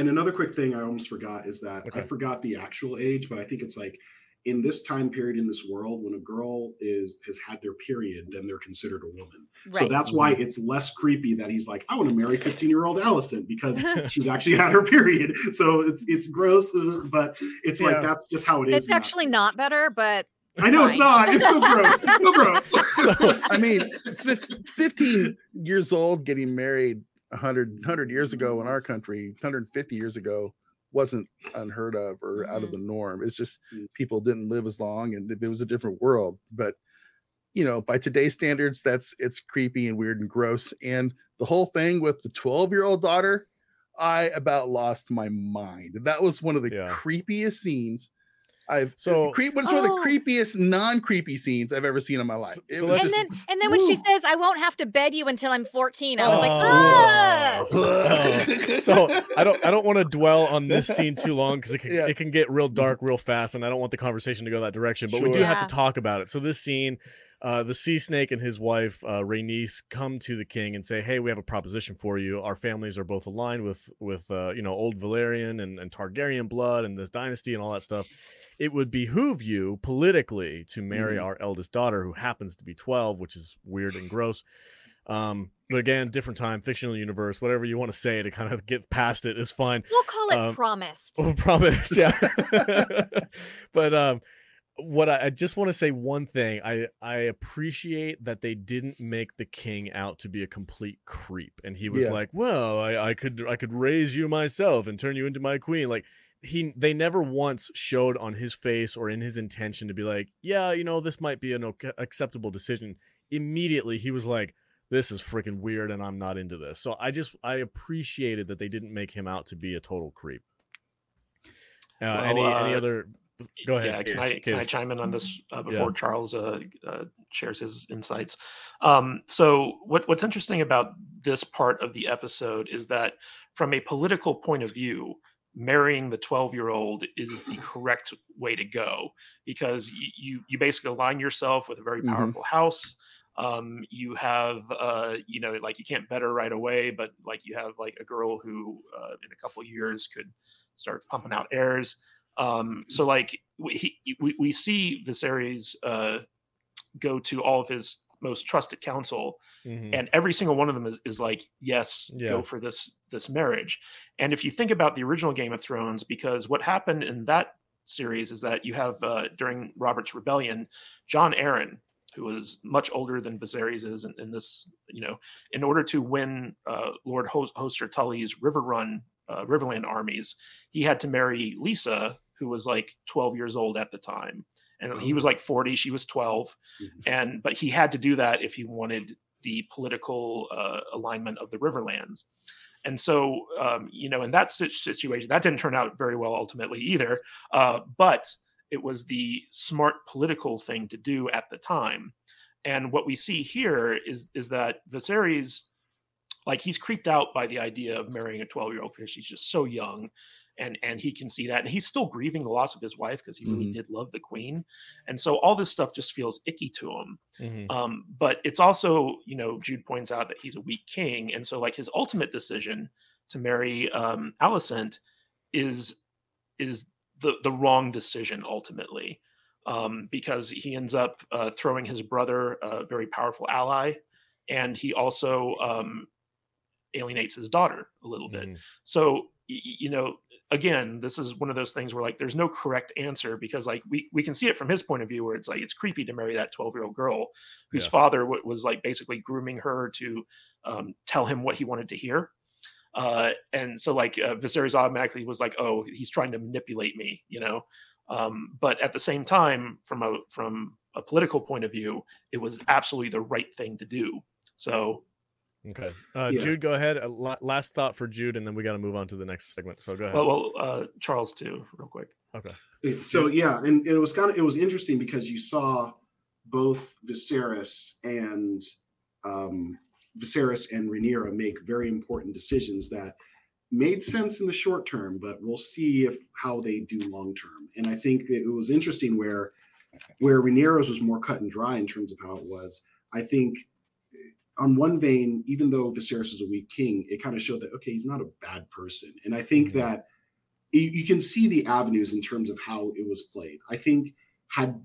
And another quick thing I almost forgot is that okay. I forgot the actual age, but I think it's like in this time period in this world, when a girl is has had their period, then they're considered a woman. Right. So that's why it's less creepy that he's like, I want to marry 15 year old Allison because she's actually had her period. So it's it's gross, uh, but it's yeah. like that's just how it is. It's actually not better, but I know it's not. It's so gross. It's so gross. so, I mean, 15 years old getting married 100, 100 years ago in our country, 150 years ago, wasn't unheard of or mm-hmm. out of mm-hmm. the norm. It's just mm. people didn't live as long and it was a different world. But you know, by today's standards, that's it's creepy and weird and gross. And the whole thing with the 12 year old daughter, I about lost my mind. That was one of the yeah. creepiest scenes I've so creep. What's oh. one of the oh. creepiest non-creepy scenes I've ever seen in my life. So, and just, then, and then when she says, "I won't have to bed you until I'm 14," I was oh. like, ah! oh. so I don't, I don't want to dwell on this scene too long because it can, yeah. it can get real dark real fast, and I don't want the conversation to go that direction. But sure. we do yeah. have to talk about it. So this scene. Uh, the sea snake and his wife uh, Rhaenys come to the king and say, "Hey, we have a proposition for you. Our families are both aligned with with uh, you know old Valyrian and, and Targaryen blood and this dynasty and all that stuff it would behoove you politically to marry mm-hmm. our eldest daughter, who happens to be 12, which is weird and gross. Um, but again, different time, fictional universe, whatever you want to say to kind of get past it is fine. We'll call it um, promised. Oh, promise, yeah. but um, what I, I just want to say one thing. I I appreciate that they didn't make the king out to be a complete creep, and he was yeah. like, "Well, I, I could I could raise you myself and turn you into my queen." Like he they never once showed on his face or in his intention to be like, yeah, you know, this might be an acceptable decision. Immediately, he was like, this is freaking weird, and I'm not into this. So I just I appreciated that they didn't make him out to be a total creep. Uh, well, any uh, any other? Go ahead. Yeah, can I can I chime in on this uh, before yeah. Charles uh, uh, shares his insights? Um, so what what's interesting about this part of the episode is that from a political point of view marrying the 12 year old is the correct way to go because you, you, you basically align yourself with a very mm-hmm. powerful mm-hmm. house um, you have uh, you know like you can't better right away but like you have like a girl who uh, in a couple years could start pumping out heirs um, so like we, he, we, we see Viserys uh, go to all of his most trusted counsel mm-hmm. and every single one of them is, is like yes yeah. go for this this marriage and if you think about the original game of thrones because what happened in that series is that you have uh, during robert's rebellion Jon Arryn who was much older than Viserys is in, in this, you know, in order to win uh, Lord Host, Hoster Tully's Riverrun, uh, Riverland armies, he had to marry Lysa, who was like 12 years old at the time. And he was like 40, she was 12. Mhm. And, but he had to do that if he wanted the political uh, alignment of the Riverlands. And so, um, you know, in that situation, that didn't turn out very well ultimately either. Uh, but it was the smart political thing to do at the time. And what we see here is is that Viserys, like he's creeped out by the idea of marrying a 12 year old because she's just so young. And, and he can see that. And he's still grieving the loss of his wife because he really Mhm. did love the queen. And so all this stuff just feels icky to him. Mhm. Um, but it's also, you know, Jude points out that he's a weak king, and so like his ultimate decision to marry um, Alicent is is the the wrong decision ultimately, um, because he ends up uh, throwing his brother, a very powerful ally, and he also um, alienates his daughter a little bit. Mhm. So you know, again, this is one of those things where like there's no correct answer because like we we can see it from his point of view where it's like it's creepy to marry that 12 year old girl whose Yeah. father w- was like basically grooming her to um, tell him what he wanted to hear. Uh, and so like uh, Viserys automatically was like, oh, he's trying to manipulate me, you know. Um, but at the same time, from a from a political point of view, it was absolutely the right thing to do. So Okay. Uh, Yeah. Jude, go ahead. Uh, last thought for Jude, and then we got to move on to the next segment. So go ahead. well, well uh, Charles too, real quick. Okay. So yeah, and, and it was kind of it was interesting because you saw both Viserys and um, Viserys and Rhaenyra make very important decisions that made sense in the short term, but we'll see if how they do long term. And I think it was interesting where where Rhaenyra's was more cut and dry in terms of how it was. I think on one vein, even though Viserys is a weak king, it kind of showed that okay, he's not a bad person. And I think Mhm. that you, you can see the avenues in terms of how it was played. I think had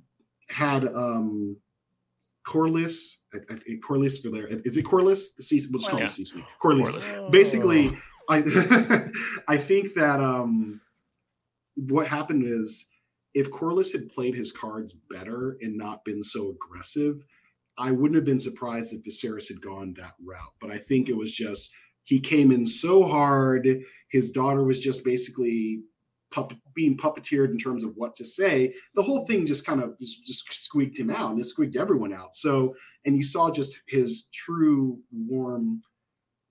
had um Corlys, I- I- Corlys Valera, is it Corlys? The season was called the Corlys. season. Corlys. Corlys. Basically, Oh. I I think that um what happened is if Corlys had played his cards better and not been so aggressive, I wouldn't have been surprised if Viserys had gone that route. But I think it was just he came in so hard. His daughter was just basically being puppeteered in terms of what to say. The whole thing just kind of just, squeaked him out, and it squeaked everyone out. So, and you saw just his true warm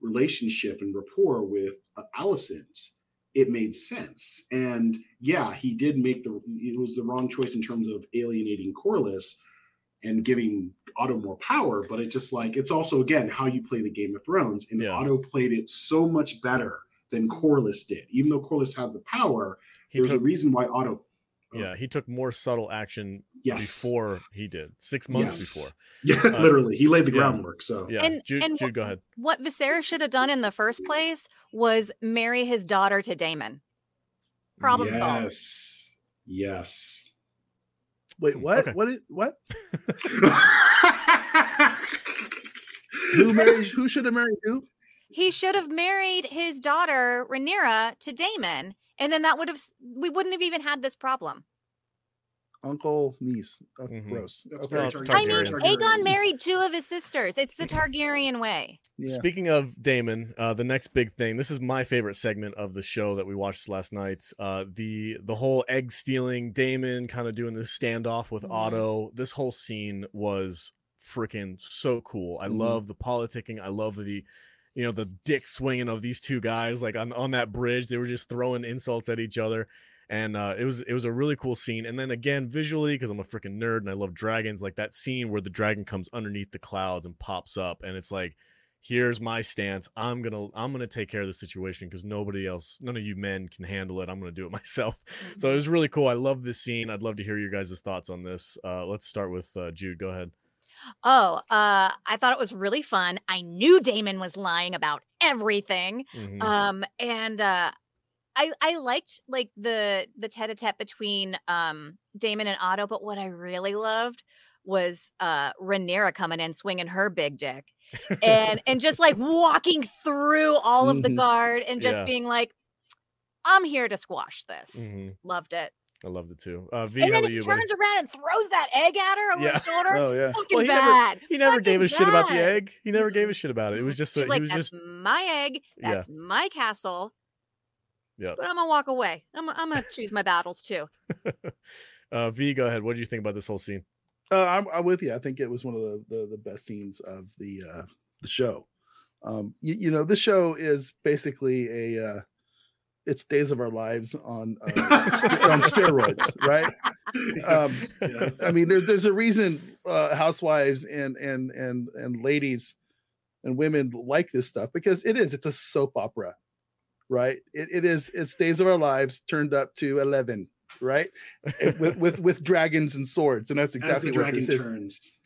relationship and rapport with uh, Alicent. It made sense, and yeah, he did make the. It was the wrong choice in terms of alienating Corlys and giving Otto more power, but it's just like it's also again how you play the Game of Thrones, and Yeah. Otto played it so much better than Corlys did. Even though Corlys had the power, he there's took a reason why Otto. oh, yeah he took more subtle action Yes. before he did six months Yes. before. Yeah, uh, literally, he laid the yeah. groundwork. So Yeah, And- Jude, and Jude, go ahead. What Viserys should have done in the first place was marry his daughter to Daemon. Problem solved. yes. Yes. Wait, what? Okay. What? Is, what? Who married? Who should have married who? He should have married his daughter Rhaenyra to Daemon, and then that would have we wouldn't have even had this problem. Uncle, niece. Oh, Mhm. Gross. That's Okay. Well, very it's I mean, Targaryens. Aegon married two of his sisters. It's the Targaryen way. Yeah. Speaking of Daemon, uh, the next big thing. This is my favorite segment of the show that we watched last night. Uh, the the whole egg stealing, Daemon kind of doing this standoff with Mhm. Otto. This whole scene was freaking so cool. I Mhm. love the politicking. I love the you know the dick swinging of these two guys like on on that bridge. They were just throwing insults at each other. And uh, it was it was a really cool scene. And then again, visually, because I'm a freaking nerd and I love dragons, like that scene where the dragon comes underneath the clouds and pops up, and it's like, here's my stance i'm gonna i'm gonna take care of the situation because nobody else none of you men can handle it i'm gonna do it myself so it was really cool i love this scene i'd love to hear your guys' thoughts on this uh let's start with uh jude go ahead Oh, uh, I thought it was really fun. I knew Daemon was lying about everything. Mhm. Um, and uh I I liked like the the tete-a-tete between um Daemon and Otto, but what I really loved was uh Rhaenyra coming in swinging her big dick and and just like walking through all of the Mhm. guard and just Yeah. being like I'm here to squash this. Mhm. Loved it. I loved it too. Uh, V, and then he turns buddy? around and throws that egg at her over Yeah. her shoulder. Oh yeah. Fucking Well, he never- bad. He never gave a Fucking shit about the egg. He never gave a shit about it. It was just a, like, he was that's just my egg. Yeah. That's my castle. Yeah. But I'm gonna walk away. I'm, I'm gonna choose my battles too. uh, V. Go ahead. What do you think about this whole scene? Uh, I'm, I'm with you. I think it was one of the the, the best scenes of the uh, the show. Um, you, you know, this show is basically a uh, it's Days of Our Lives on uh, st- on steroids, right? Um, yes. I mean, there's there's a reason uh, housewives and and and and ladies and women like this stuff because it is it's a soap opera, right? It, it is it's Days of Our Lives turned up to eleven, right? With with with dragons and swords, and that's As exactly the what dragon this is.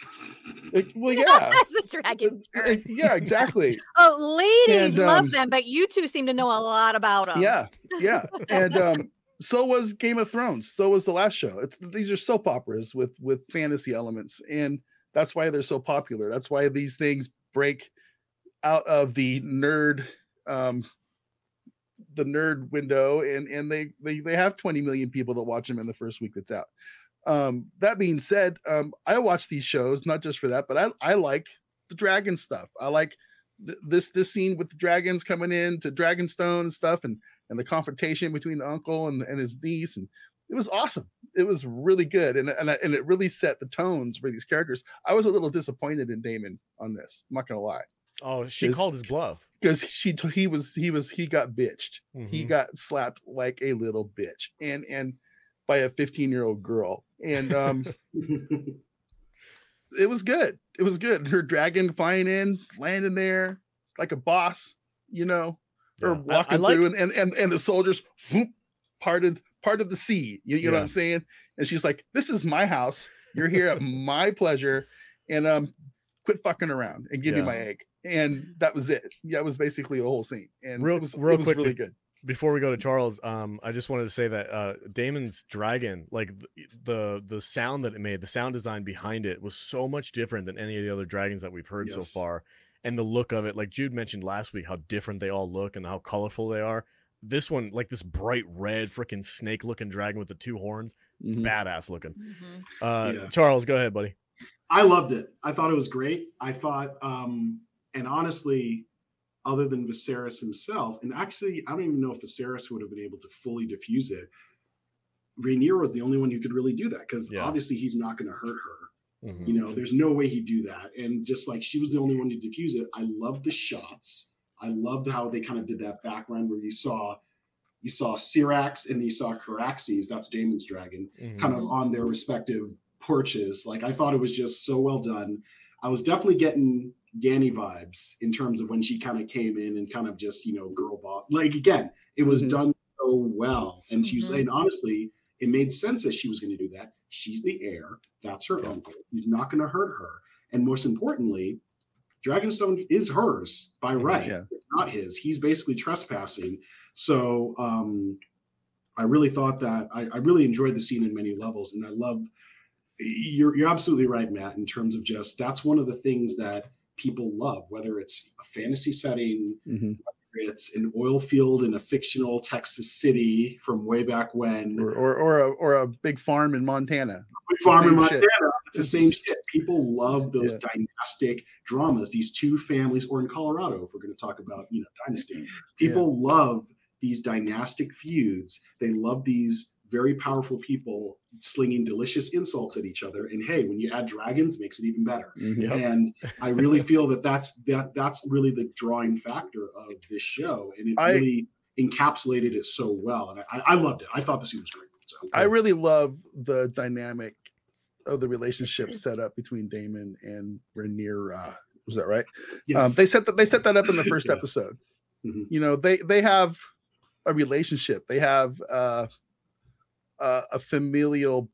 It- It- well, yeah, As the dragon turns. yeah, exactly. Oh, ladies And, love um, them, but you two seem to know a lot about them. Yeah, yeah, and um, so was Game of Thrones. So was the last show. It's, these are soap operas with with fantasy elements, and that's why they're so popular. That's why these things break out of the nerd, um, the nerd window, and and they they they have 20 million people that watch them in the first week that's out. Um, that being said, um, I watch these shows not just for that, but I I like the dragon stuff. I like th- this this scene with the dragons coming in to Dragonstone and stuff, and and the confrontation between the uncle and, and his niece, and it was awesome. It was really good, and and I- and it really set the tones for these characters. I was a little disappointed in Daemon on this. I'm not gonna lie, Oh, she called his bluff. because she t- he was he was he got bitched. He Mhm. got slapped like a little bitch, and and by a 15 year old girl, and um. it was good. It was good. Her dragon flying in, landing there like a boss, you know, or Yeah. I- I walking like- through, and, and and and the soldiers whoop, parted parted the sea. You, you know what I'm saying? And she's like, "This is my house. You're here at my pleasure, and um, quit fucking around and give me my egg." And that was it. Yeah, it was basically a whole scene, and Real- it was real it was quick really good. before we go to Charles, um, I just wanted to say that uh, Daemon's dragon, like the the sound that it made, the sound design behind it was so much different than any of the other dragons that we've heard so far, and the look of it, like Jude mentioned last week, how different they all look and how colorful they are. This one, like this bright red freaking snake looking dragon with the two horns, Mhm. badass looking. Mhm. Uh, Yeah. Charles, go ahead, buddy. I loved it. I thought it was great. I thought, um, and honestly, other than Viserys himself, and actually, I don't even know if Viserys would have been able to fully diffuse it. Rhaenyra was the only one who could really do that because Yeah. obviously he's not going to hurt her. Mhm. You know, there's no way he'd do that. And just like she was the only one to diffuse it, I loved the shots. I loved how they kind of did that background where you saw you saw Syrax and you saw Caraxes, that's Daemon's dragon, Mhm. kind of on their respective porches. Like I thought it was just so well done. I was definitely getting Dany vibes in terms of when she kind of came in and kind of just, you know, girl boss. Like again, it was Mhm. done so well. And she was Mhm. and honestly, it made sense that she was going to do that. She's the heir. That's her uncle. He's not going to hurt her. And most importantly, Dragonstone is hers by right. yeah. It's not his. He's basically trespassing. So um, I really thought that I, I really enjoyed the scene in many levels, and I love. You're you're absolutely right, Matt. In terms of just that's one of the things that people love, whether it's a fantasy setting, Mhm. it's an oil field in a fictional Texas city from way back when, Or, or or a or a big farm in Montana. Big farm in Montana. shit. It's the same shit. People love those Yeah. dynastic dramas. These two families, or in Colorado, if we're going to talk about you know dynasty, people love these dynastic feuds. They love these very powerful people slinging delicious insults at each other. And hey, when you add dragons, makes it even better. Mhm. Yep. And I really feel that that's that that's really the drawing factor of this show, and it I- really encapsulated it so well. And I, I loved it. I thought the scene was great. So I really love the dynamic of the relationship set up between Daemon and Rhaenyra. Was that right? Um, yes. they set that they set that up in the first Yeah. episode. Mhm. You know, they they have a relationship. They have uh, uh, a familial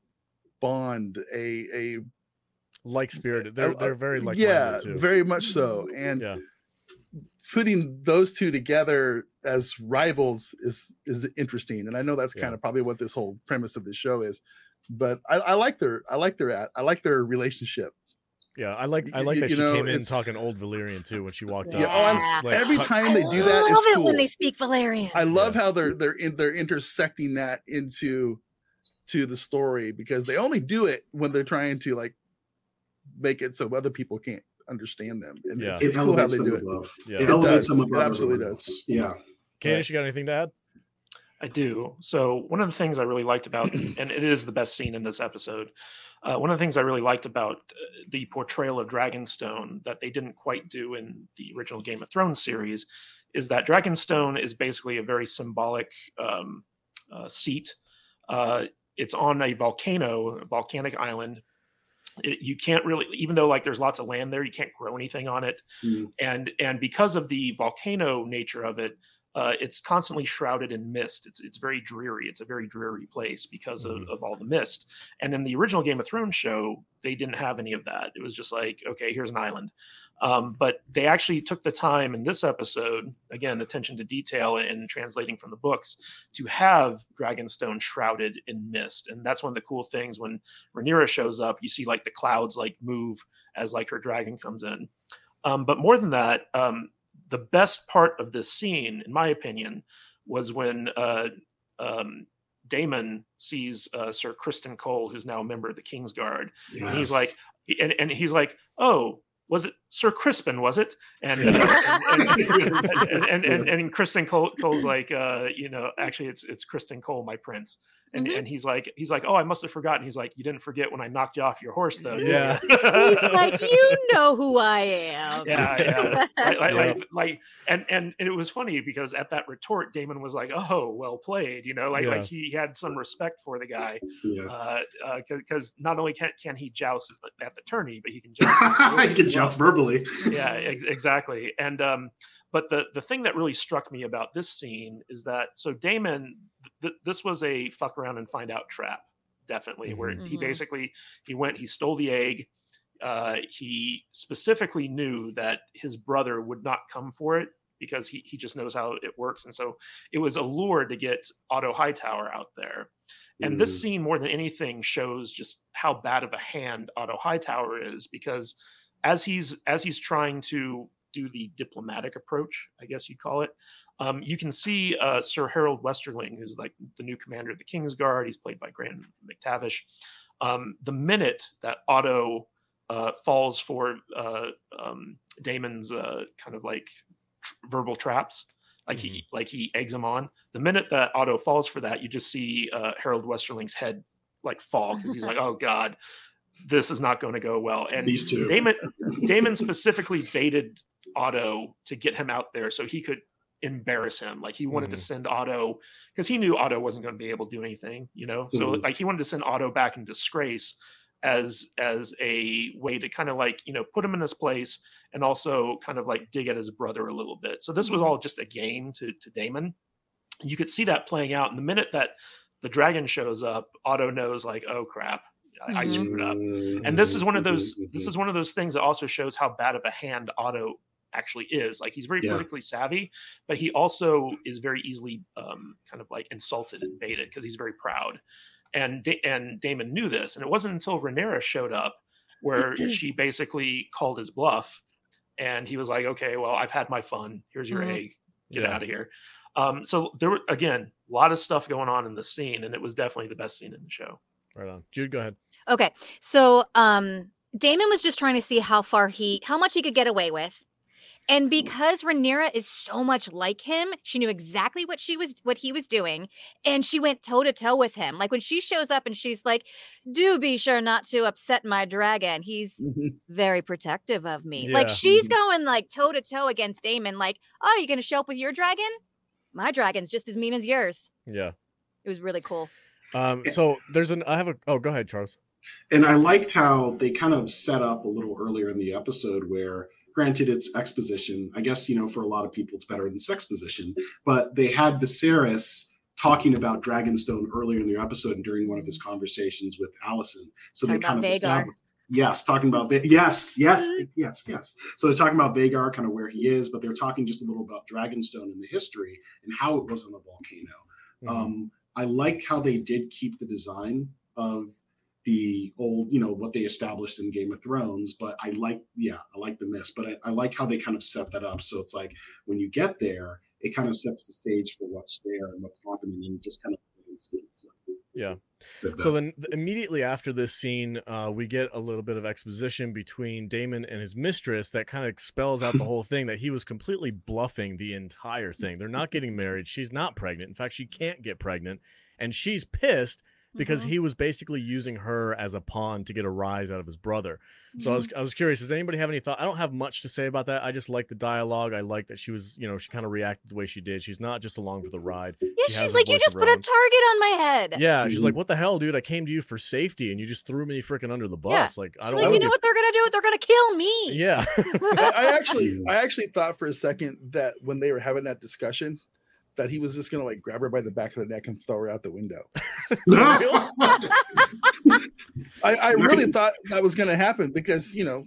bond. A a Like spirited, they're they're very like yeah, too. very much so. And yeah, putting those two together as rivals is is interesting and i know that's Yeah. kind of probably what this whole premise of the show is but i, I like their i like their at i like their relationship yeah. I like I like y- that you she know, came in talking old Valyrian too when she walked Yeah, up. I'm- She just, like, every time they do that I love is it when they speak Valyrian. i love Yeah. how they're they're in they're intersecting that into to the story because they only do it when they're trying to like make it so other people can't understand them. And Yeah. it's, It it's cool how they them do it. above. Yeah. It It elevates does. them It absolutely everyone does. else. Yeah. Kanish, you got anything to add? I do. So one of the things I really liked about, and it is the best scene in this episode. Uh, one of the things I really liked about uh, the portrayal of Dragonstone that they didn't quite do in the original Game of Thrones series is that Dragonstone is basically a very symbolic um, uh, seat. Uh, it's on a volcano, a volcanic island. It, you can't really, even though like there's lots of land there, you can't grow anything on it Mm. and and because of the volcano nature of it uh, it's constantly shrouded in mist. It's it's very dreary. It's a very dreary place because of, Mhm. of all the mist. And in the original game of thrones show they didn't have any of that. It was just like okay here's an island. Um, but they actually took the time in this episode again attention to detail and translating from the books to have dragonstone shrouded in mist. And that's one of the cool things when Rhaenyra shows up you see like the clouds like move as like her dragon comes in. Um, but more than that, um, the best part of this scene, in my opinion, was when uh, um, Daemon sees uh, Sir Criston Cole, who's now a member of the King's Guard, and he's like, and, and he's like, "Oh, was it Sir Crispin? Was it?" And and, and, and, and, and Criston Cole, Cole's like, uh, you know, actually, it's it's Criston Cole, my prince. And, Mhm. and he's like he's like oh I must have forgotten he's like you didn't forget when I knocked you off your horse though Yeah. He's like, you know who I am. yeah, yeah. like, like, like, like, and, and and it was funny because at that retort, Daemon was like, "Oh, well played," you know, like Yeah. like he had some respect for the guy, Yeah. because because not only can can he joust at the tourney, but he can joust. at the I board can as well. just verbally. yeah, ex- exactly. And um, but the the thing that really struck me about this scene is that so Daemon, th- this was a fuck around and find out trap, definitely, where he Mhm. basically he went, he stole the egg. Uh, he specifically knew that his brother would not come for it because he, he just knows how it works. And so it was a lure to get Otto Hightower out there. And this Mm. scene, more than anything, shows just how bad of a hand Otto Hightower is because as he's as he's trying to do the diplomatic approach, I guess you'd call it, um, you can see uh, Sir Harrold Westerling, who's like the new commander of the King's Guard. He's played by Graham McTavish. Um, the minute that Otto uh, falls for uh, um, Daemon's uh, kind of like tr- verbal traps, like he like he eggs him on. The minute that Otto falls for that, you just see uh, Harrold Westerling's head like fall because he's like, "Oh God, this is not going to go well." And These two. Daemon Daemon specifically baited Otto to get him out there so he could embarrass him. Like he wanted to Mhm. send Otto because he knew Otto wasn't going to be able to do anything, you know. So Mhm. like he wanted to send Otto back in disgrace as as a way to kind of like you know put him in his place and also kind of like dig at his brother a little bit. So this was all just a game to to Daemon. You could see that playing out. And the minute that the dragon shows up, Otto knows like, oh crap, I, I screwed up and this is one of those this is one of those things that also shows how bad of a hand otto actually is like he's very Yeah. politically savvy but he also is very easily um, kind of like insulted and baited because he's very proud and da- and daemon knew this and it wasn't until Rhaenyra showed up where she basically called his bluff and he was like okay well i've had my fun here's your Mhm. egg get Yeah. out of here um, so there were again a lot of stuff going on in the scene and it was definitely the best scene in the show Right on. Jude, go ahead. Okay. So um Daemon was just trying to see how far he how much he could get away with. And because Rhaenyra is so much like him, she knew exactly what she was what he was doing and she went toe to toe with him. Like when she shows up and she's like, "Do be sure not to upset my dragon." He's very protective of me. Like she's going like toe to toe against Daemon like, "Oh, you going to show up with your dragon? My dragon's just as mean as yours." Yeah. It was really cool. Um. So there's an. I have a. Oh, go ahead, Charles. And I liked how they kind of set up a little earlier in the episode where, granted, it's exposition. I guess, you know, for a lot of people, it's better than sexposition. But they had Viserys talking about Dragonstone earlier in the episode and during one of his conversations with Allison. So they kind of Vhagar. established. Yes, talking about Va- yes, yes, yes, yes. So they're talking about Vhagar, kind of where he is, but they're talking just a little about Dragonstone and the history and how it was on a volcano. Mhm. Um, I like how they did keep the design of the old, you know, what they established in Game of Thrones. But I like, yeah, I like the mist. But I, I like how they kind of set that up. So it's like when you get there, it kind of sets the stage for what's there and what's happening, and just kind of Yeah. So then, immediately after this scene, uh, we get a little bit of exposition between Daemon and his mistress that kind of spells out the whole thing that he was completely bluffing the entire thing. They're not getting married. She's not pregnant. In fact, she can't get pregnant, and she's pissed because Mhm. he was basically using her as a pawn to get a rise out of his brother. So I was I was curious. Does anybody have any thought? I don't have much to say about that. I just like the dialogue. I like that she was, you know, she kind of reacted the way she did. She's not just along for the ride. Yeah, She she's like, you just put her a target on my head. Yeah, she's like, Mhm. "What the hell, dude? I came to you for safety, and you just threw me freaking under the Yeah. bus." Like, I don't like, you know what they're gonna do? They're gonna kill me. Yeah, I, I actually, I actually thought for a second that when they were having that discussion, that he was just gonna like grab her by the back of the neck and throw her out the window. I, I really thought that was gonna happen because you know,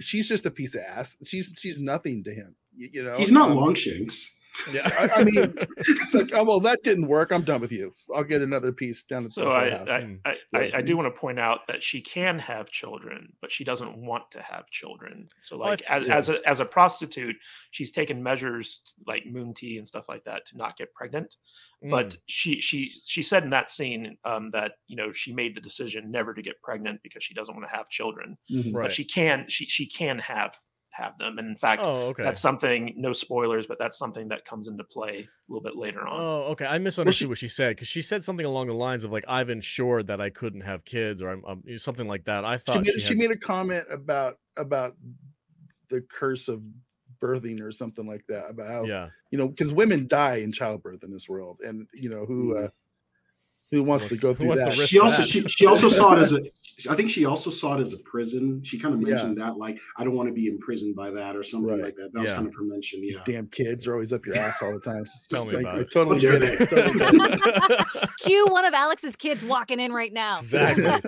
she's just a piece of ass. She's she's nothing to him. You, you know, He's not Um, Longshanks. Yeah. I, I mean, it's like, oh well, that didn't work. I'm done with you. I'll get another piece down at So the I, house. I, Mm. I, I, I do want to point out that she can have children, but she doesn't want to have children. So like th- as, yeah. as a as a prostitute, she's taken measures like moon tea and stuff like that to not get pregnant. But Mm. she she she said in that scene um, that you know she made the decision never to get pregnant because she doesn't want to have children. Mhm. right. But she can she she can have have them, and in fact. oh, okay. That's something, no spoilers, but that's something that comes into play a little bit later on. Oh, okay. I misunderstood she- what she said because she said something along the lines of like, "I've ensured that I couldn't have kids," or I'm, um, something like that. I she thought made, she, she made a comment about about the curse of birthing or something like that about how yeah. you know because women die in childbirth in this world and you know who uh who wants to go who through wants to that risk She also that. she, she also saw it as a I think she also saw it as a prison. She kind of Yeah. mentioned that like I don't want to be imprisoned by that or something Right. like that. That was kind of her mention. these Yeah. damn kids are always up your ass all the time Tell me Like, about I it. totally How dare get it. Totally. Cue one of Alex's kids walking in right now. Exactly. Yeah,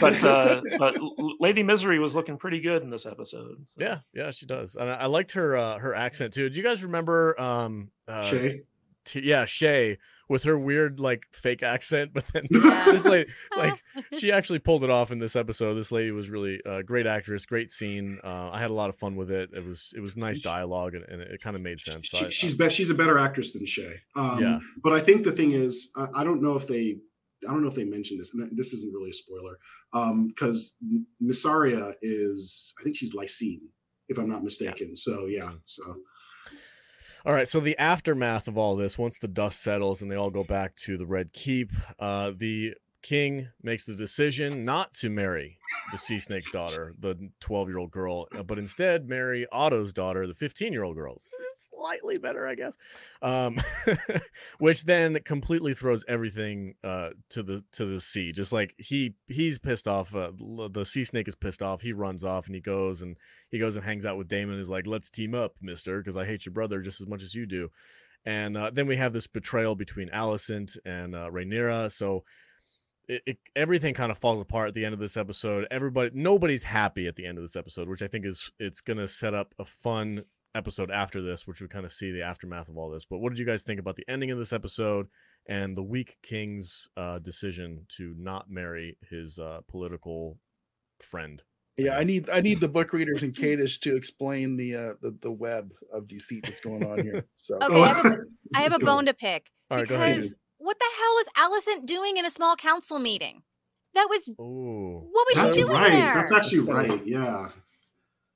but but, uh, but Lady Misery was looking pretty good in this episode. so. Yeah, yeah, she does, and I, I liked her uh, her accent too. Do you guys remember? Um, uh, Shay. T- yeah, Shay with her weird like fake accent, but then Yeah. this lady like she actually pulled it off in this episode. This lady was really a great actress, great scene. Uh, I had a lot of fun with it. It was it was nice dialogue and, and it kind of made sense. So I- she's best. She's a better actress than Shay. Um, Yeah. But I think the thing is, I, I don't know if they, I don't know if they mentioned this, and this isn't really a spoiler, because Mysaria is, I think she's Lysene, if I'm not mistaken. So yeah. So All right, so the aftermath of all this, once the dust settles and they all go back to the Red Keep, uh, the king makes the decision not to marry the Sea Snake's daughter, the 12 year old girl, uh, but instead marry Otto's daughter, the 15 year old girl. Slightly better, I guess. Um, which then completely throws everything uh, to the to the sea. Just like he he's pissed off. Uh, the sea snake is pissed off. He runs off and he goes and he goes and hangs out with Daemon. Is like, let's team up, Mister, because I hate your brother just as much as you do. And uh, then we have this betrayal between Alicent and uh, Rhaenyra. So it, it, everything kind of falls apart at the end of this episode. Everybody, nobody's happy at the end of this episode, which I think is it's gonna set up a fun episode after this, which we kind of see the aftermath of all this. But what did you guys think about the ending of this episode and the weak king's uh, decision to not marry his uh, political friend? yeah i guess. need i need the book readers and Kadish to explain the uh the, the web of deceit that's going on here so Okay, I have a, I have a bone to pick All right, go ahead. because what the hell was Allison doing in a small council meeting? That was Oh, what was that's she doing right. there? That's actually right. Yeah.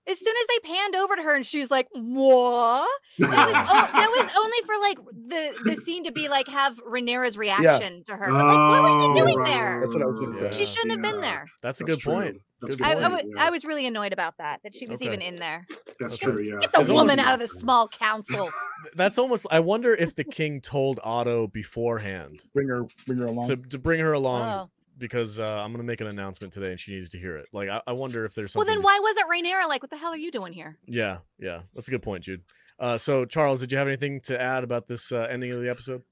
As soon as they panned over to her and she's like, "What?" That was, oh, that was only for like the the scene to be like have Rhaenyra's reaction to her. But like, what was Oh, she doing right, there? That's what I was gonna say. She shouldn't have been there. that's a That's good point. true. That's a Good I, point, wa- yeah. I was really annoyed about that. That she was Okay. even in there. That's Okay. true. Yeah. Get the It's woman out of the small council. That's almost. I wonder if the king told Otto beforehand bring her bring her along to to bring her along Oh. Because uh, I'm gonna make an announcement today and she needs to hear it. Like I, I wonder if there's something. Well, then why wasn't Rhaenyra like, "What the hell are you doing here?" Yeah, yeah, that's a good point, Jude. Uh, so Charles, did you have anything to add about this uh, ending of the episode?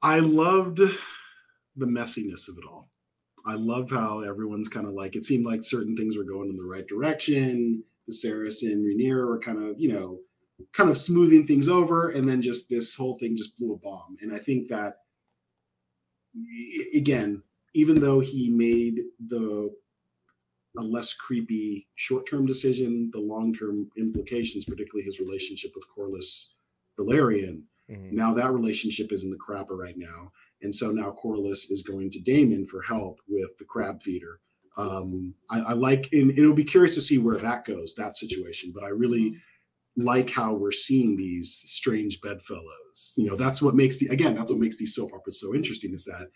I loved the messiness of it all. I love how everyone's kind of like it seemed like certain things were going in the right direction. The Saracen Rhaenyra were kind of, you know, kind of smoothing things over, and then just this whole thing just blew a bomb. And I think that again, even though he made the a less creepy short-term decision, the long-term implications, particularly his relationship with Corlys Velaryon, Mhm. now that relationship is in the crapper right now. and so now Corlys is going to Daemon for help with the crab feeder. Um, I, I like, and it'll be curious to see where that goes, that situation. But I really like how we're seeing these strange bedfellows. You know, that's what makes the again, that's what makes these soap operas so interesting is that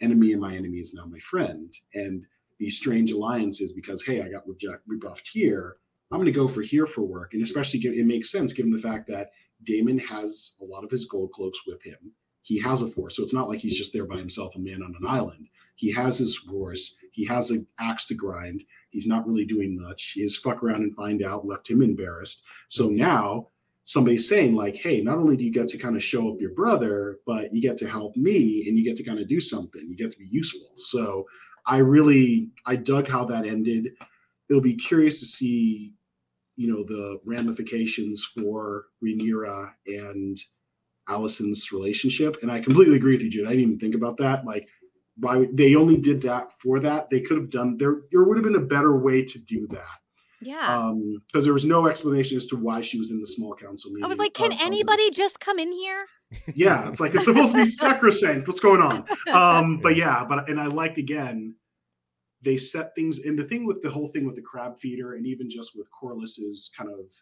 enemy and my enemy is now my friend, and these strange alliances because hey, I got reject, rebuffed here. I'm going to go for here for work, and especially it makes sense given the fact that Daemon has a lot of his gold cloaks with him. He has a force, so it's not like he's just there by himself, a man on an island. He has his force. He has an axe to grind. He's not really doing much. His fuck around and find out left him embarrassed. So now somebody's saying like, hey, not only do you get to kind of show up your brother, but you get to help me and you get to kind of do something. You get to be useful. So I really I dug how that ended. It'll be curious to see, you know, the ramifications for Rhaenyra and Alicent's relationship. And I completely agree with you, Jude. I didn't even think about that. Like, why they only did that for that? They could have done there. There would have been a better way to do that. Yeah. Um, because there was no explanation as to why she was in the small council meeting. I was like, uh, can council. anybody just come in here? Yeah, it's like it's supposed to be sacrosanct. What's going on? Um, but yeah, but and I like again, they set things and the thing with the whole thing with the crab feeder and even just with Corlys's kind of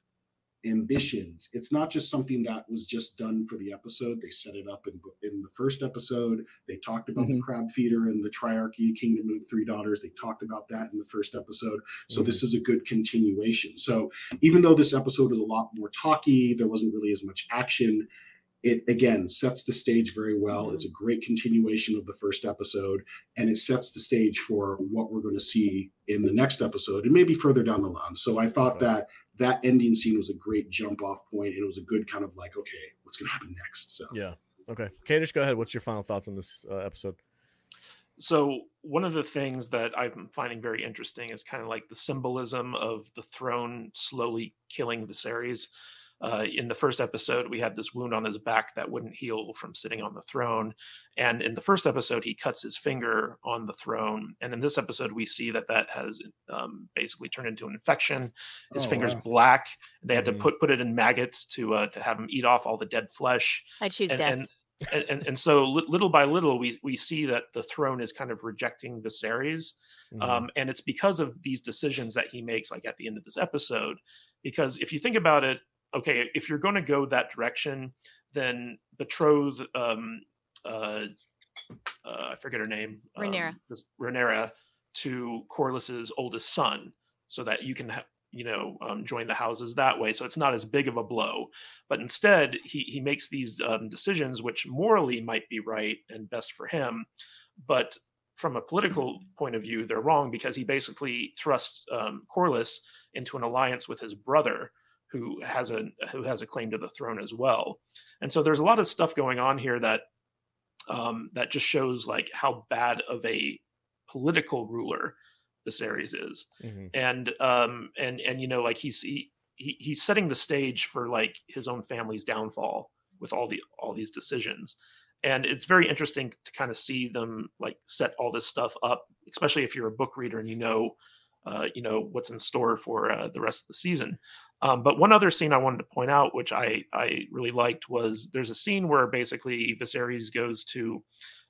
ambitions. It's not just something that was just done for the episode. They set it up in in the first episode. They talked about the Mhm. crab feeder and the triarchy, Kingdom of Three Daughters. They talked about that in the first episode. So this is a good continuation. So even though this episode is a lot more talky, there wasn't really as much action. It again sets the stage very well. It's a great continuation of the first episode, and it sets the stage for what we're going to see in the next episode and maybe further down the line. So I thought that that ending scene was a great jump off point, and it was a good kind of like, okay, what's going to happen next? So Yeah. Okay. Kadish, go ahead. What's your final thoughts on this uh, episode? So one of the things that I'm finding very interesting is kind of like the symbolism of the throne slowly killing Viserys. Uh, in the first episode, we had this wound on his back that wouldn't heal from sitting on the throne, and in the first episode, he cuts his finger on the throne. And in this episode, we see that that has um, basically turned into an infection. His Oh, finger's wow. black. They had Mhm. to put put it in maggots to uh, to have him eat off all the dead flesh I choose and, death. and, and and and so little by little we we see that the throne is kind of rejecting Viserys, Mhm. um, and it's because of these decisions that he makes, like at the end of this episode. Because if you think about it, okay, if you're going to go that direction, then betroth um, uh, uh, I forget her name, Rhaenyra, um, this- to Corlys's oldest son, so that you can. Ha- you know, um, join the houses that way, so it's not as big of a blow but instead he he makes these um, decisions which morally might be right and best for him but from a political point of view they're wrong because he basically thrusts um, Corlys into an alliance with his brother who has a who has a claim to the throne as well. And so there's a lot of stuff going on here that um, that just shows like how bad of a political ruler Viserys is. Mhm. and um and and you know like he's he, he he's setting the stage for like his own family's downfall with all the all these decisions. And it's very interesting to kind of see them like set all this stuff up especially if you're a book reader and you know uh, you know what's in store for uh, the rest of the season um, but one other scene i wanted to point out which i i really liked was there's a scene where basically viserys goes to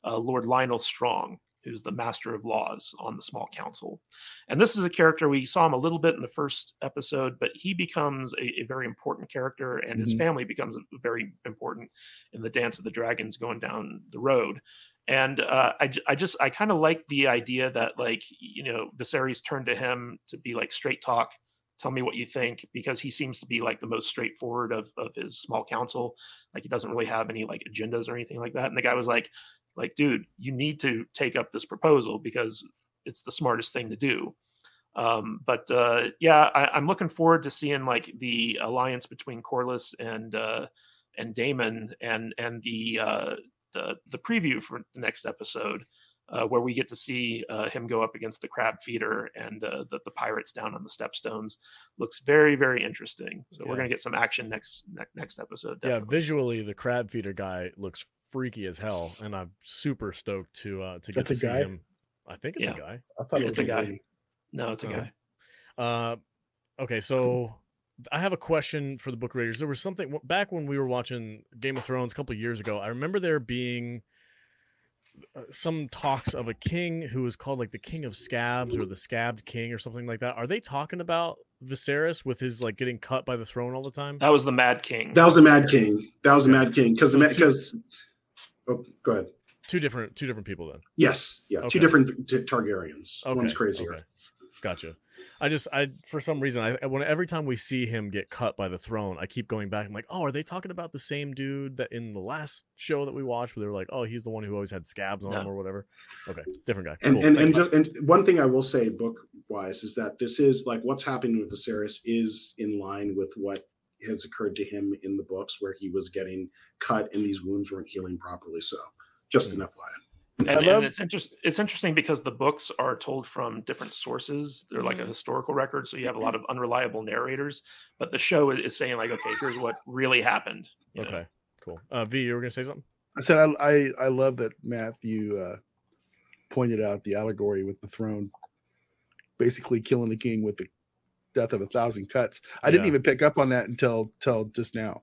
uh, lord lyonel strong who's the master of laws on the small council and this is a character we saw him a little bit in the first episode, but he becomes a, a very important character, and his Mhm. family becomes very important in the Dance of the Dragons going down the road. And uh, I, I just, I kind of like the idea that, like, you know, Viserys turned to him to be like straight talk, tell me what you think, because he seems to be like the most straightforward of, of his small council. Like, he doesn't really have any like agendas or anything like that. And the guy was like, like, dude, you need to take up this proposal because it's the smartest thing to do. Um, but uh, yeah, I, I'm looking forward to seeing like the alliance between Corlys and uh, and Daemon, and and the uh, the the preview for the next episode, uh, where we get to see uh, him go up against the crab feeder and uh, the the pirates down on the stepstones. Looks very very interesting. So we're gonna get some action next ne- next episode. Yeah, visually the crab feeder guy looks freaky as hell, and I'm super stoked to uh to get That's to a see guy? him. I think it's a guy. I thought it It's was a a guy. lady. no, it's a Oh. guy. Uh, okay, so I have a question for the book readers. There was something back when we were watching Game of Thrones a couple of years ago. I remember there being uh, Uh, some talks of a king who is called like the King of Scabs or the Scabbed King or something like that. Are they talking about Viserys with his like getting cut by the throne all the time? That was the Mad King. That was the Mad King. That was the Mad King because So two- because. Oh, go ahead. Two different two different people then. Yes, yeah, Okay. two different t- Targaryens. Okay. One's crazier. Okay. Gotcha. I just I for some reason I when every time we see him get cut by the throne, I keep going back. I'm like, oh, are they talking about the same dude that in the last show that we watched where they were like, oh, he's the one who always had scabs on him or whatever. Okay, different guy. And Cool. and, and just and one thing I will say, book wise, is that this is like what's happening with Viserys is in line with what has occurred to him in the books, where he was getting cut and these wounds weren't healing properly. So, just Mm. an FYI. And, I and it's interest, it's interesting because the books are told from different sources they're like a Mhm. historical record so you have a lot of unreliable narrators but the show is- is saying like okay here's what really happened you know? okay, cool. Uh, v, you were gonna say something? I said I I, I love that Matthew uh, pointed out the allegory with the throne, basically killing the king with the death of a thousand cuts. I didn't even pick up on that until till just now.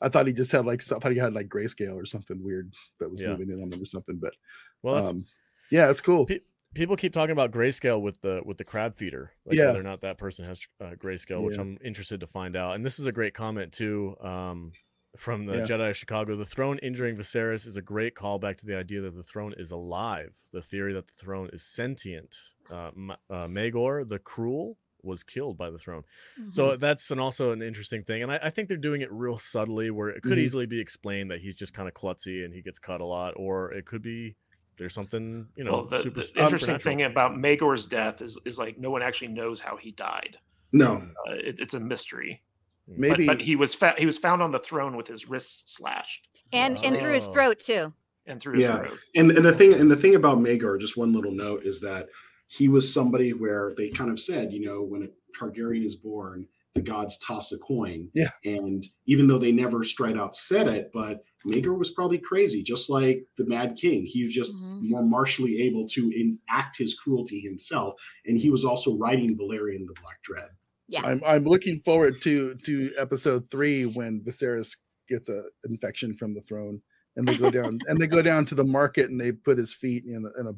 I thought he just had like I thought he had like grayscale or something weird that was Yeah. moving in on him or something. But Well, um, yeah, it's cool. Pe- people keep talking about grayscale with the with the crab feeder, like Yeah. whether or not that person has uh, grayscale, which Yeah. I'm interested to find out. And this is a great comment too um, from the Yeah. Jedi of Chicago. The throne injuring Viserys is a great callback to the idea that the throne is alive. The theory that the throne is sentient. Uh, uh, Maegor the Cruel was killed by the throne. So that's an also an interesting thing, and I, I think they're doing it real subtly, where it could Mhm. easily be explained that he's just kind of klutzy and he gets cut a lot, or it could be there's something you know well the, super the interesting thing about Maegor's death is is like no one actually knows how he died. No, uh, it, it's a mystery. Maybe but, but he was fa- he was found on the throne with his wrists slashed. And and through his Oh. throat too. and through his yeah, throat. And and the thing and the thing about Maegor, just one little note is that he was somebody where they kind of said, you know, when a Targaryen is born, the gods toss a coin. Yeah. And even though they never straight out said it, but Maegor was probably crazy, just like the Mad King. He was just Mhm. more martially able to enact his cruelty himself, and he was also writing Balerion the Black Dread. Yeah. I'm I'm looking forward to to episode three when Viserys gets a infection from the throne, and they go down and they go down to the market and they put his feet in a in a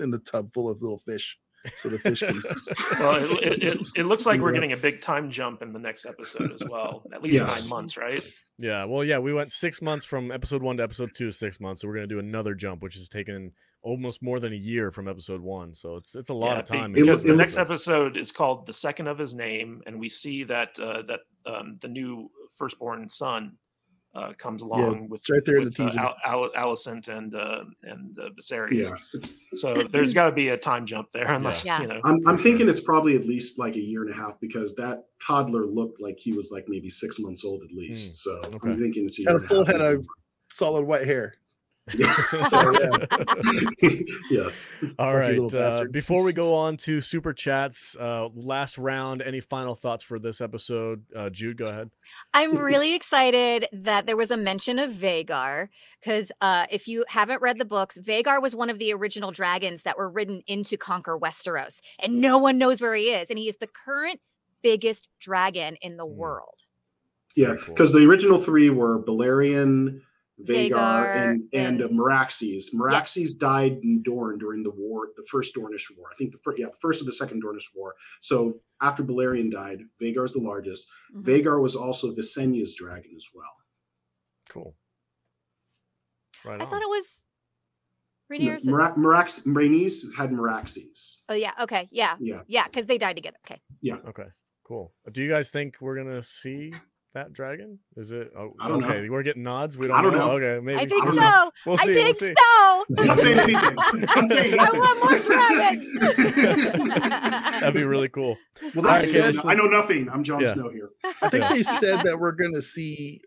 in the tub full of little fish, so the fish can. well it, it, it, it looks like we're getting a big time jump in the next episode as well at least Yes. nine months right Yeah, well, yeah, we went six months from episode one to episode two, six months. So we're gonna do another jump, which has taken almost more than a year from episode one. So it's it's a lot Yeah, of time. because the next episode is called "The Second of His Name," and we see that uh, that um, the new firstborn son uh, comes along with it's right there in the with, uh, teaser. Al- Al- Alicent and uh, and uh, Viserys. Yeah. It's, So there's got to be a time jump there, unless Yeah. you know. I'm, I'm thinking it's probably at least like a year and a half because that toddler looked like he was like maybe six months old at least. so okay. I'm thinking it's a year Had a and full half. head of solid white hair. Yeah. yes. All Funky right. little Uh, before we go on to super chats, uh, last round. Any final thoughts for this episode? Uh, Jude, go ahead. I'm really excited that there was a mention of Vhagar because uh, if you haven't read the books, Vhagar was one of the original dragons that were ridden in to conquer Westeros, and no one knows where he is. And he is the current biggest dragon in the Hmm. world. Yeah, Very cool. because the original three were Balerion, Vhagar, Vhagar, and and, uh, and- Meraxes. Meraxes died in Dorne during the war, the first Dornish war. I think the first, yeah, first of the second Dornish war. So after Balerion died, Vhagar's the largest. Mhm. Vhagar was also Visenya's dragon as well. Cool. Right I on. thought it was No, Rhaenyra's. Mera- Merax, Rhaenys had Meraxes. Oh yeah. Okay. Yeah. Yeah. Yeah. Because they died together. Okay. Yeah. Okay, cool. Do you guys think we're gonna see that dragon? Is it? Oh, I don't know. okay, we're getting nods. We don't, I don't know. know. Okay, maybe. I think I don't so. know. We'll see, I think we'll see. so. I'm not saying anything. I'm not saying I want more dragons. That'd be really cool. Well, I, they said, I know nothing. I'm Jon Yeah. Snow here. I think Yeah. they said that we're going to see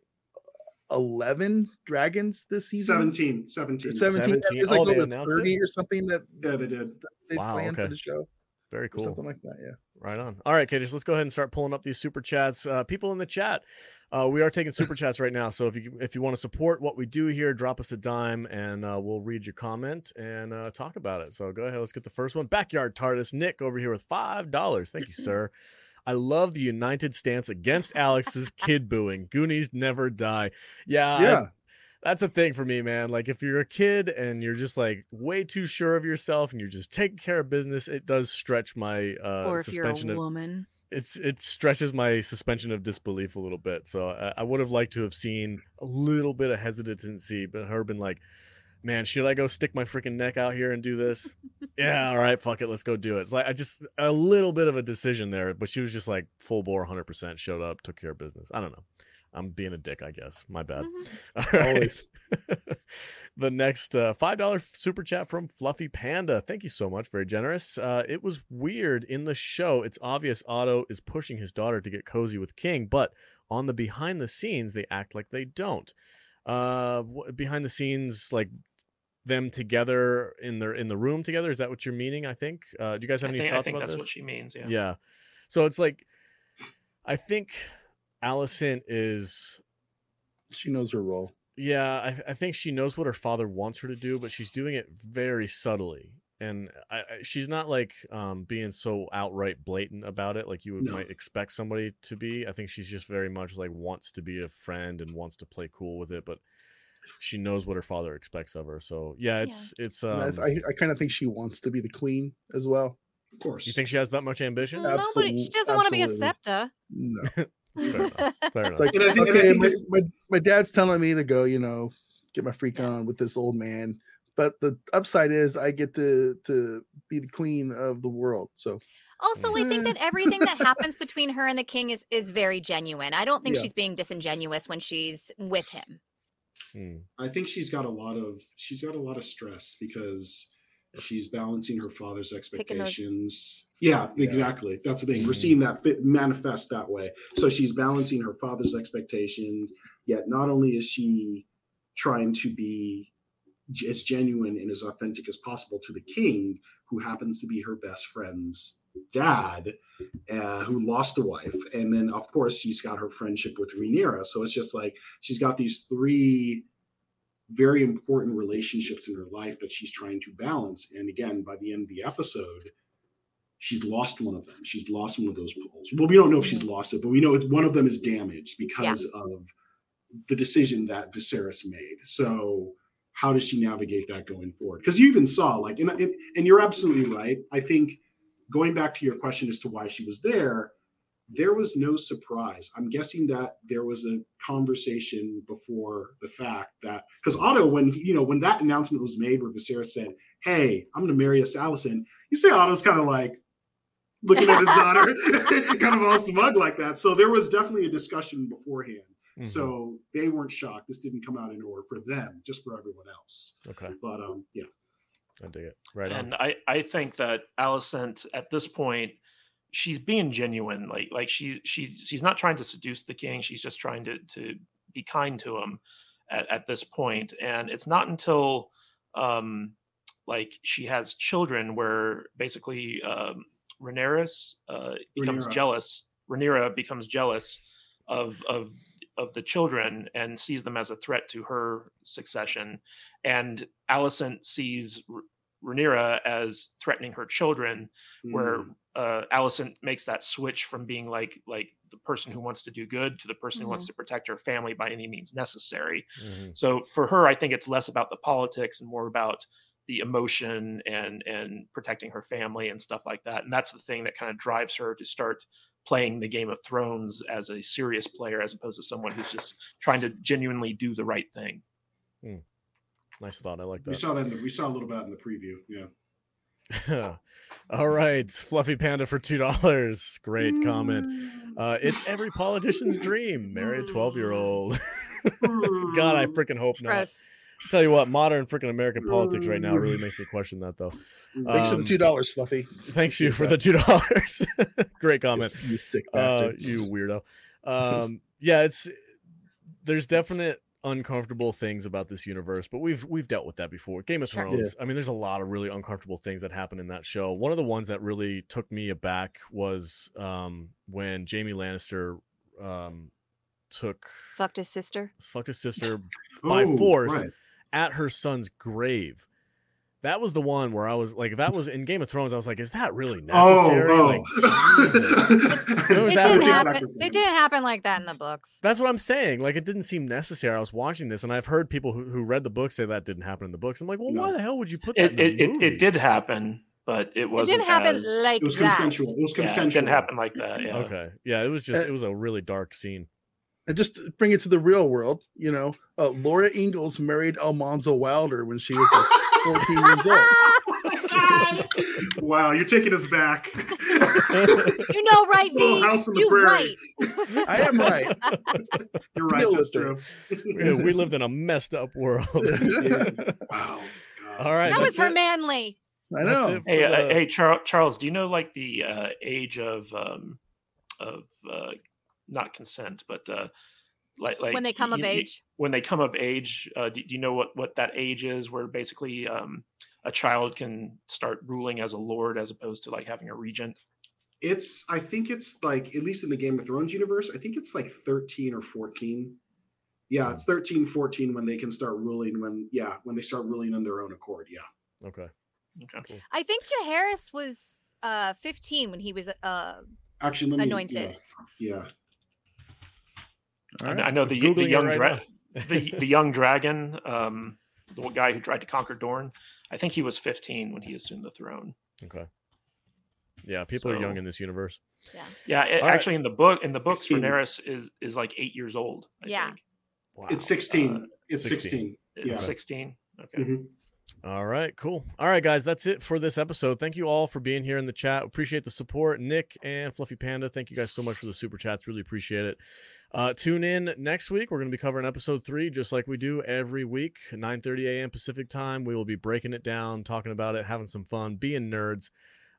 eleven dragons this season. 17. 17. 17. 17. There's like Oh, they over announced it? 30 or something that Yeah, they did. they Wow, planned okay. for the show. Very cool. something like that. Yeah. Right on. All right, Katie, let's go ahead and start pulling up these super chats. Uh, people in the chat, uh, we are taking super chats right now. So if you if you want to support what we do here, drop us a dime and uh, we'll read your comment and uh, talk about it. So go ahead, let's get the first one. Backyard TARDIS Nick over here with five dollars. Thank you, sir. I love the united stance against Alex's kid booing. Goonies never die. Yeah, yeah. That's a thing for me, man. Like if you're a kid and you're just like way too sure of yourself and you're just taking care of business, it does stretch my uh or if you're suspension a of woman. it's it stretches my suspension of disbelief a little bit. So I, I would have liked to have seen a little bit of hesitancy, but her been like, "Man, should I go stick my freaking neck out here and do this?" yeah, all right, fuck it, let's go do it. It's like I just a little bit of a decision there, but she was just like full bore, hundred percent, showed up, took care of business. I don't know. I'm being a dick, I guess. My bad. Mhm. All right. Always. the next uh, five dollar super chat from Fluffy Panda. Thank you so much, very generous. Uh, it was weird in the show. It's obvious Otto is pushing his daughter to get cozy with King, but on the behind the scenes, they act like they don't. Uh, behind the scenes, like them together in their in the room together. Is that what you're meaning? I think. Uh, do you guys have I any think, I think about that's this? what she means. Yeah. Yeah. So it's like, I think Alicent is She knows her role. yeah, I, I think she knows what her father wants her to do, but she's doing it very subtly. And I, I, she's not like um, being so outright blatant about it, like you would, No. might expect somebody to be. I think she's just very much like wants to be a friend and wants to play cool with it, but she knows what her father expects of her. So yeah, Yeah. it's it's. And Um, I, I, I kind of think she wants to be the queen as well. Of course. you think she has that much ambition? No, but she doesn't want to be a absolutely. septa. No. Fair enough. Fair It's enough. like, think- okay, my, it's- my, my dad's telling me to go, you know, get my freak on with this old man. But the upside is I get to to be the queen of the world. So Also, I think that everything that happens between her and the king is is very genuine. I don't think Yeah. she's being disingenuous when she's with him. Hmm. I think she's got a lot of she's got a lot of stress because she's balancing her father's Picking those- expectations. Yeah, Yeah. exactly. That's the thing. We're Mhm. seeing that fit manifest that way. So she's balancing her father's expectations, yet not only is she trying to be as genuine and as authentic as possible to the king, who happens to be her best friend's dad, uh, who lost a wife, and then of course she's got her friendship with Rhaenyra. So it's just like she's got these three very important relationships in her life that she's trying to balance. And again, by the end of the episode, she's lost one of them. She's lost one of those poles. Well, we don't know if she's mm-hmm. lost it, but we know it's, one of them is damaged because of the decision that Viserys made. So how does she navigate that going forward? Because you even saw, like, and, and, and you're absolutely right. I think going back to your question as to why she was there, there was no surprise. I'm guessing that there was a conversation before the fact that because Otto, when he, you know, when that announcement was made, where Viserys said, "Hey, I'm going to marry us, Alicent," you say Otto's kind of like looking at his daughter, kind of all smug like that. So there was definitely a discussion beforehand. Mhm. So they weren't shocked. This didn't come out in order for them, just for everyone else. okay, But um, yeah, I dig it. Right on. and I, I think that Alicent at this point she's being genuine like like she she she's not trying to seduce the king she's just trying to to be kind to him at, at this point and it's not until um like she has children where basically um Rhaenyra uh becomes Rhaenyra. jealous Rhaenyra becomes jealous of of of the children and sees them as a threat to her succession and Alicent sees R- Rhaenyra as threatening her children where Mm. uh, Alicent makes that switch from being like like the person who wants to do good to the person who wants to protect her family by any means necessary. Mhm. So for her, I think it's less about the politics and more about the emotion and and protecting her family and stuff like that. And that's the thing that kind of drives her to start playing the Game of Thrones as a serious player as opposed to someone who's just trying to genuinely do the right thing. Hmm. Nice thought. I like that. we saw that. In the, we saw a little bit in the preview. Yeah. All right, Fluffy Panda for two dollars. Great comment. Uh, it's every politician's dream. Marry a twelve-year-old. God, I freaking hope not. Gross. Tell you what, modern freaking American politics right now really makes me question that, though. thanks for Um, the two dollars, Fluffy. Thanks you for the two dollars. Great comment. You, you sick Uh, bastard. you weirdo. Um, yeah, it's there's definite uncomfortable things about this universe, but we've we've dealt with that before. Game of Sure. Thrones. I mean, there's a lot of really uncomfortable things that happen in that show. One of the ones that really took me aback was um, when Jaime Lannister um, took Fucked his sister. fucked his sister by Oh, force right. At her son's grave. That was the one where I was like, that was in Game of Thrones. I was like, is that really Oh, necessary? oh. Like, Jesus. It that didn't happen. It didn't happen like that in the books. That's what I'm saying. Like, it didn't seem necessary. I was watching this, and I've heard people who, who read the book say that didn't happen in the books. I'm like, well, No. why the hell would you put that It in the it, it, movie? it did happen, but it It wasn't. didn't happen as- like It was that. consensual. It was yeah, it consensual. didn't happen like that. Yeah. Okay. Yeah, it was just, it was a really dark scene. And just bring it to the real world, you know, uh, Laura Ingalls married Almanzo Wilder when she was like 14 years old. wow, you're taking us back. You know, right, Little V? house You prairie. right. I am right. You're right. Deal That's true. Yeah, we lived in a messed up world. Wow. All right. That was her it. manly. I know. it for Hey, uh, hey, Charles, Charles, do you know like the uh, age of um, of uh, not consent, but uh, like like when they come of you- you- age. when they come of age, uh, do, do you know what what that age is? Where basically um, a child can start ruling as a lord as opposed to like having a regent. It's I think it's like at least in the Game of Thrones universe, I think it's like 13 or 14. Yeah, it's 13, 14 when they can start ruling when yeah, when they start ruling on their own accord. Yeah. Okay. Okay. I think Jaehaerys was uh 15 when he was uh Actually, let me Anointed. Yeah. yeah. I, I know the the young right dra- the the young dragon, um, the guy who tried to conquer Dorne. I think he was 15 when he assumed the throne. Okay. Yeah, people are young in this universe. yeah. Yeah, it, All right. actually, in the book, in the books, 16. Rhaenyra is is like eight years old. I Yeah. think. Wow. It's 16. Uh, it's 16. 16. Yeah. 16. Okay. Mhm. All right, cool. All right, guys, that's it for this episode. Thank you all for being here in the chat. Appreciate the support. Nick and Fluffy Panda, thank you guys so much for the super chats. Really appreciate it. Uh, tune in next week. We're going to be covering episode three, just like we do every week, 9:30 a.m. Pacific time. We will be breaking it down, talking about it, having some fun, being nerds.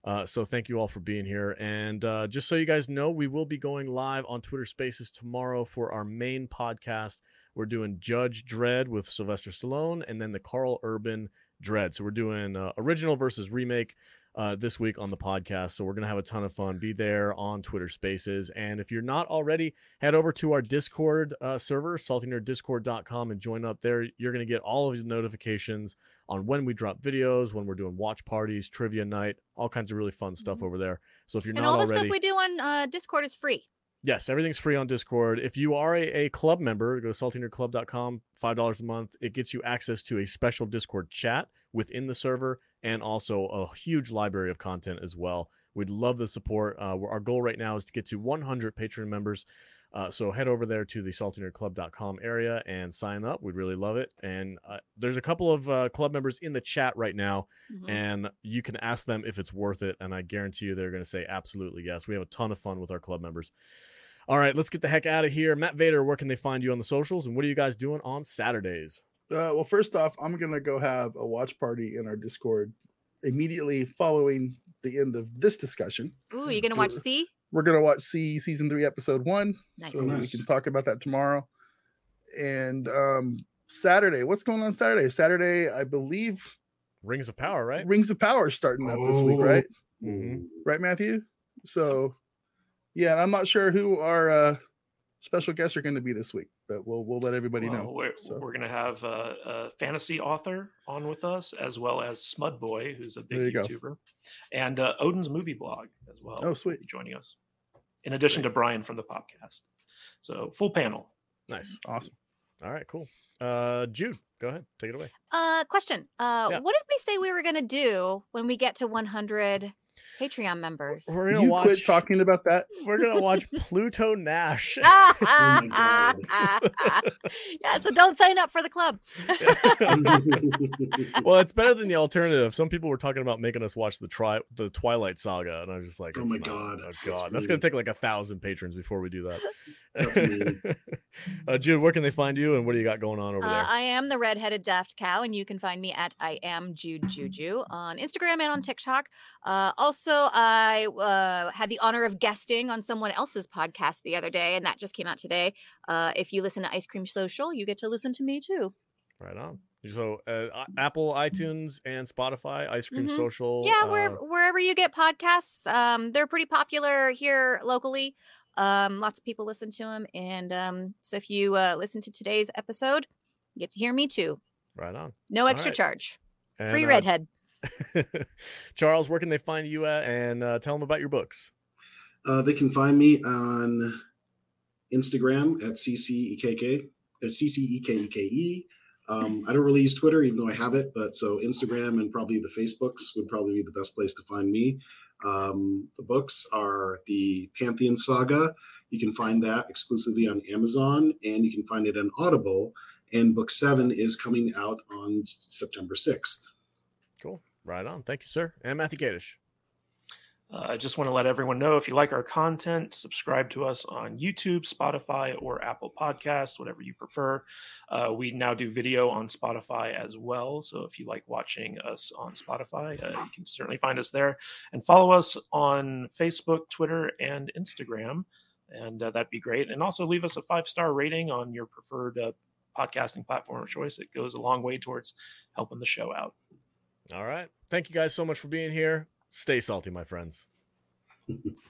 Uh, so thank you all for being here. And uh, just so you guys know, we will be going live on Twitter Spaces tomorrow for our main podcast. We're doing Judge Dredd with Sylvester Stallone, and then the Karl Urban Dredd. So we're doing uh, original versus remake uh, this week on the podcast. So we're gonna have a ton of fun. Be there on Twitter Spaces, and if you're not already, head over to our Discord uh, server, saltynerdiscord.com, and join up there. You're gonna get all of the notifications on when we drop videos, when we're doing watch parties, trivia night, all kinds of really fun stuff Mhm. over there. So if you're And not all the already, stuff we do on uh Discord is free. Yes, everything's free on Discord. If you are a, a club member, go to saltynerdclub.com, $5 a month. It gets you access to a special Discord chat within the server and also a huge library of content as well. We'd love the support. Uh, our goal right now is to get to 100 Patreon members. Uh, so head over there to the saltynerdclub.com area and sign up. We'd really love it. And uh, there's a couple of uh, club members in the chat right now Mhm. and you can ask them if it's worth it and i guarantee you they're going to say absolutely yes we have a ton of fun with our club members all right let's get the heck out of here matt vader where can they find you on the socials and what are you guys doing on saturdays Uh, well, first off, I'm gonna go have a watch party in our Discord immediately following the end of this discussion. Ooh, you're gonna watch See? We're gonna watch See season three, episode one. Nice. So we can talk about that tomorrow. And um Saturday, what's going on Saturday? Saturday, I believe rings of power right Rings of Power starting up this week, Oh. right? Mhm. Right, Matthew? So yeah, I'm not sure who our uh special guests are going to be this week, but we'll we'll let everybody Well, know. We're, so. we're going to have a, a fantasy author on with us, as well as Smud Boy, who's a big There you go. YouTuber, and uh, Odin's movie blog as well. Oh, sweet. joining us, in addition to Brian from the podcast. So full panel. nice Awesome. all right cool uh jude go ahead take it away Uh question. Uh Yeah. what did we say we were gonna do when we get to 100 Patreon members? we're gonna You watch quit talking about that. we're gonna watch pluto nash my yeah, so don't sign up for the club. well it's better than the alternative some people were talking about making us watch the tri the twilight saga and i was just like Oh my not- God, oh that's god that's, gonna take like a thousand patrons before we do that That's mean. uh, Jude, where can they find you, and what do you got going on over Uh, there? I am the redheaded daft cow, and you can find me at I am Jude Juju on Instagram and on TikTok. Uh, also, I uh, had the honor of guesting on someone else's podcast the other day, and that just came out today. Uh, if you listen to Ice Cream Social, you get to listen to me too. Right on. So, uh, Apple, iTunes, and Spotify, Ice Cream Mhm. Social. Yeah, uh, where, wherever you get podcasts, um, they're pretty popular here locally. Um, lots of people listen to him. and um, so if you uh, listen to today's episode, you get to hear me too. right on. No extra right. charge. And, Free uh, redhead. Charles, where can they find you at? And uh, tell them about your books. Uh, they can find me on Instagram at ccekk at ccekeke. Um, I don't really use Twitter, even though I have it, but so Instagram and probably the Facebooks would probably be the best place to find me. Um, the books are the Pantheon Saga. You can find that exclusively on Amazon, and you can find it on Audible. And book seven is coming out on September sixth. Cool. Right on. Thank you, sir. And Matthew Kadish. Uh, I just want to let everyone know if you like our content, subscribe to us on YouTube, Spotify, or Apple Podcasts, whatever you prefer. Uh, we now do video on Spotify as well. So if you like watching us on Spotify, uh, you can certainly find us there. And follow us on Facebook, Twitter, and Instagram. And uh, that'd be great. And also leave us a five star rating on your preferred uh, podcasting platform of choice. It goes a long way towards helping the show out. All right. Thank you guys so much for being here. Stay salty, my friends.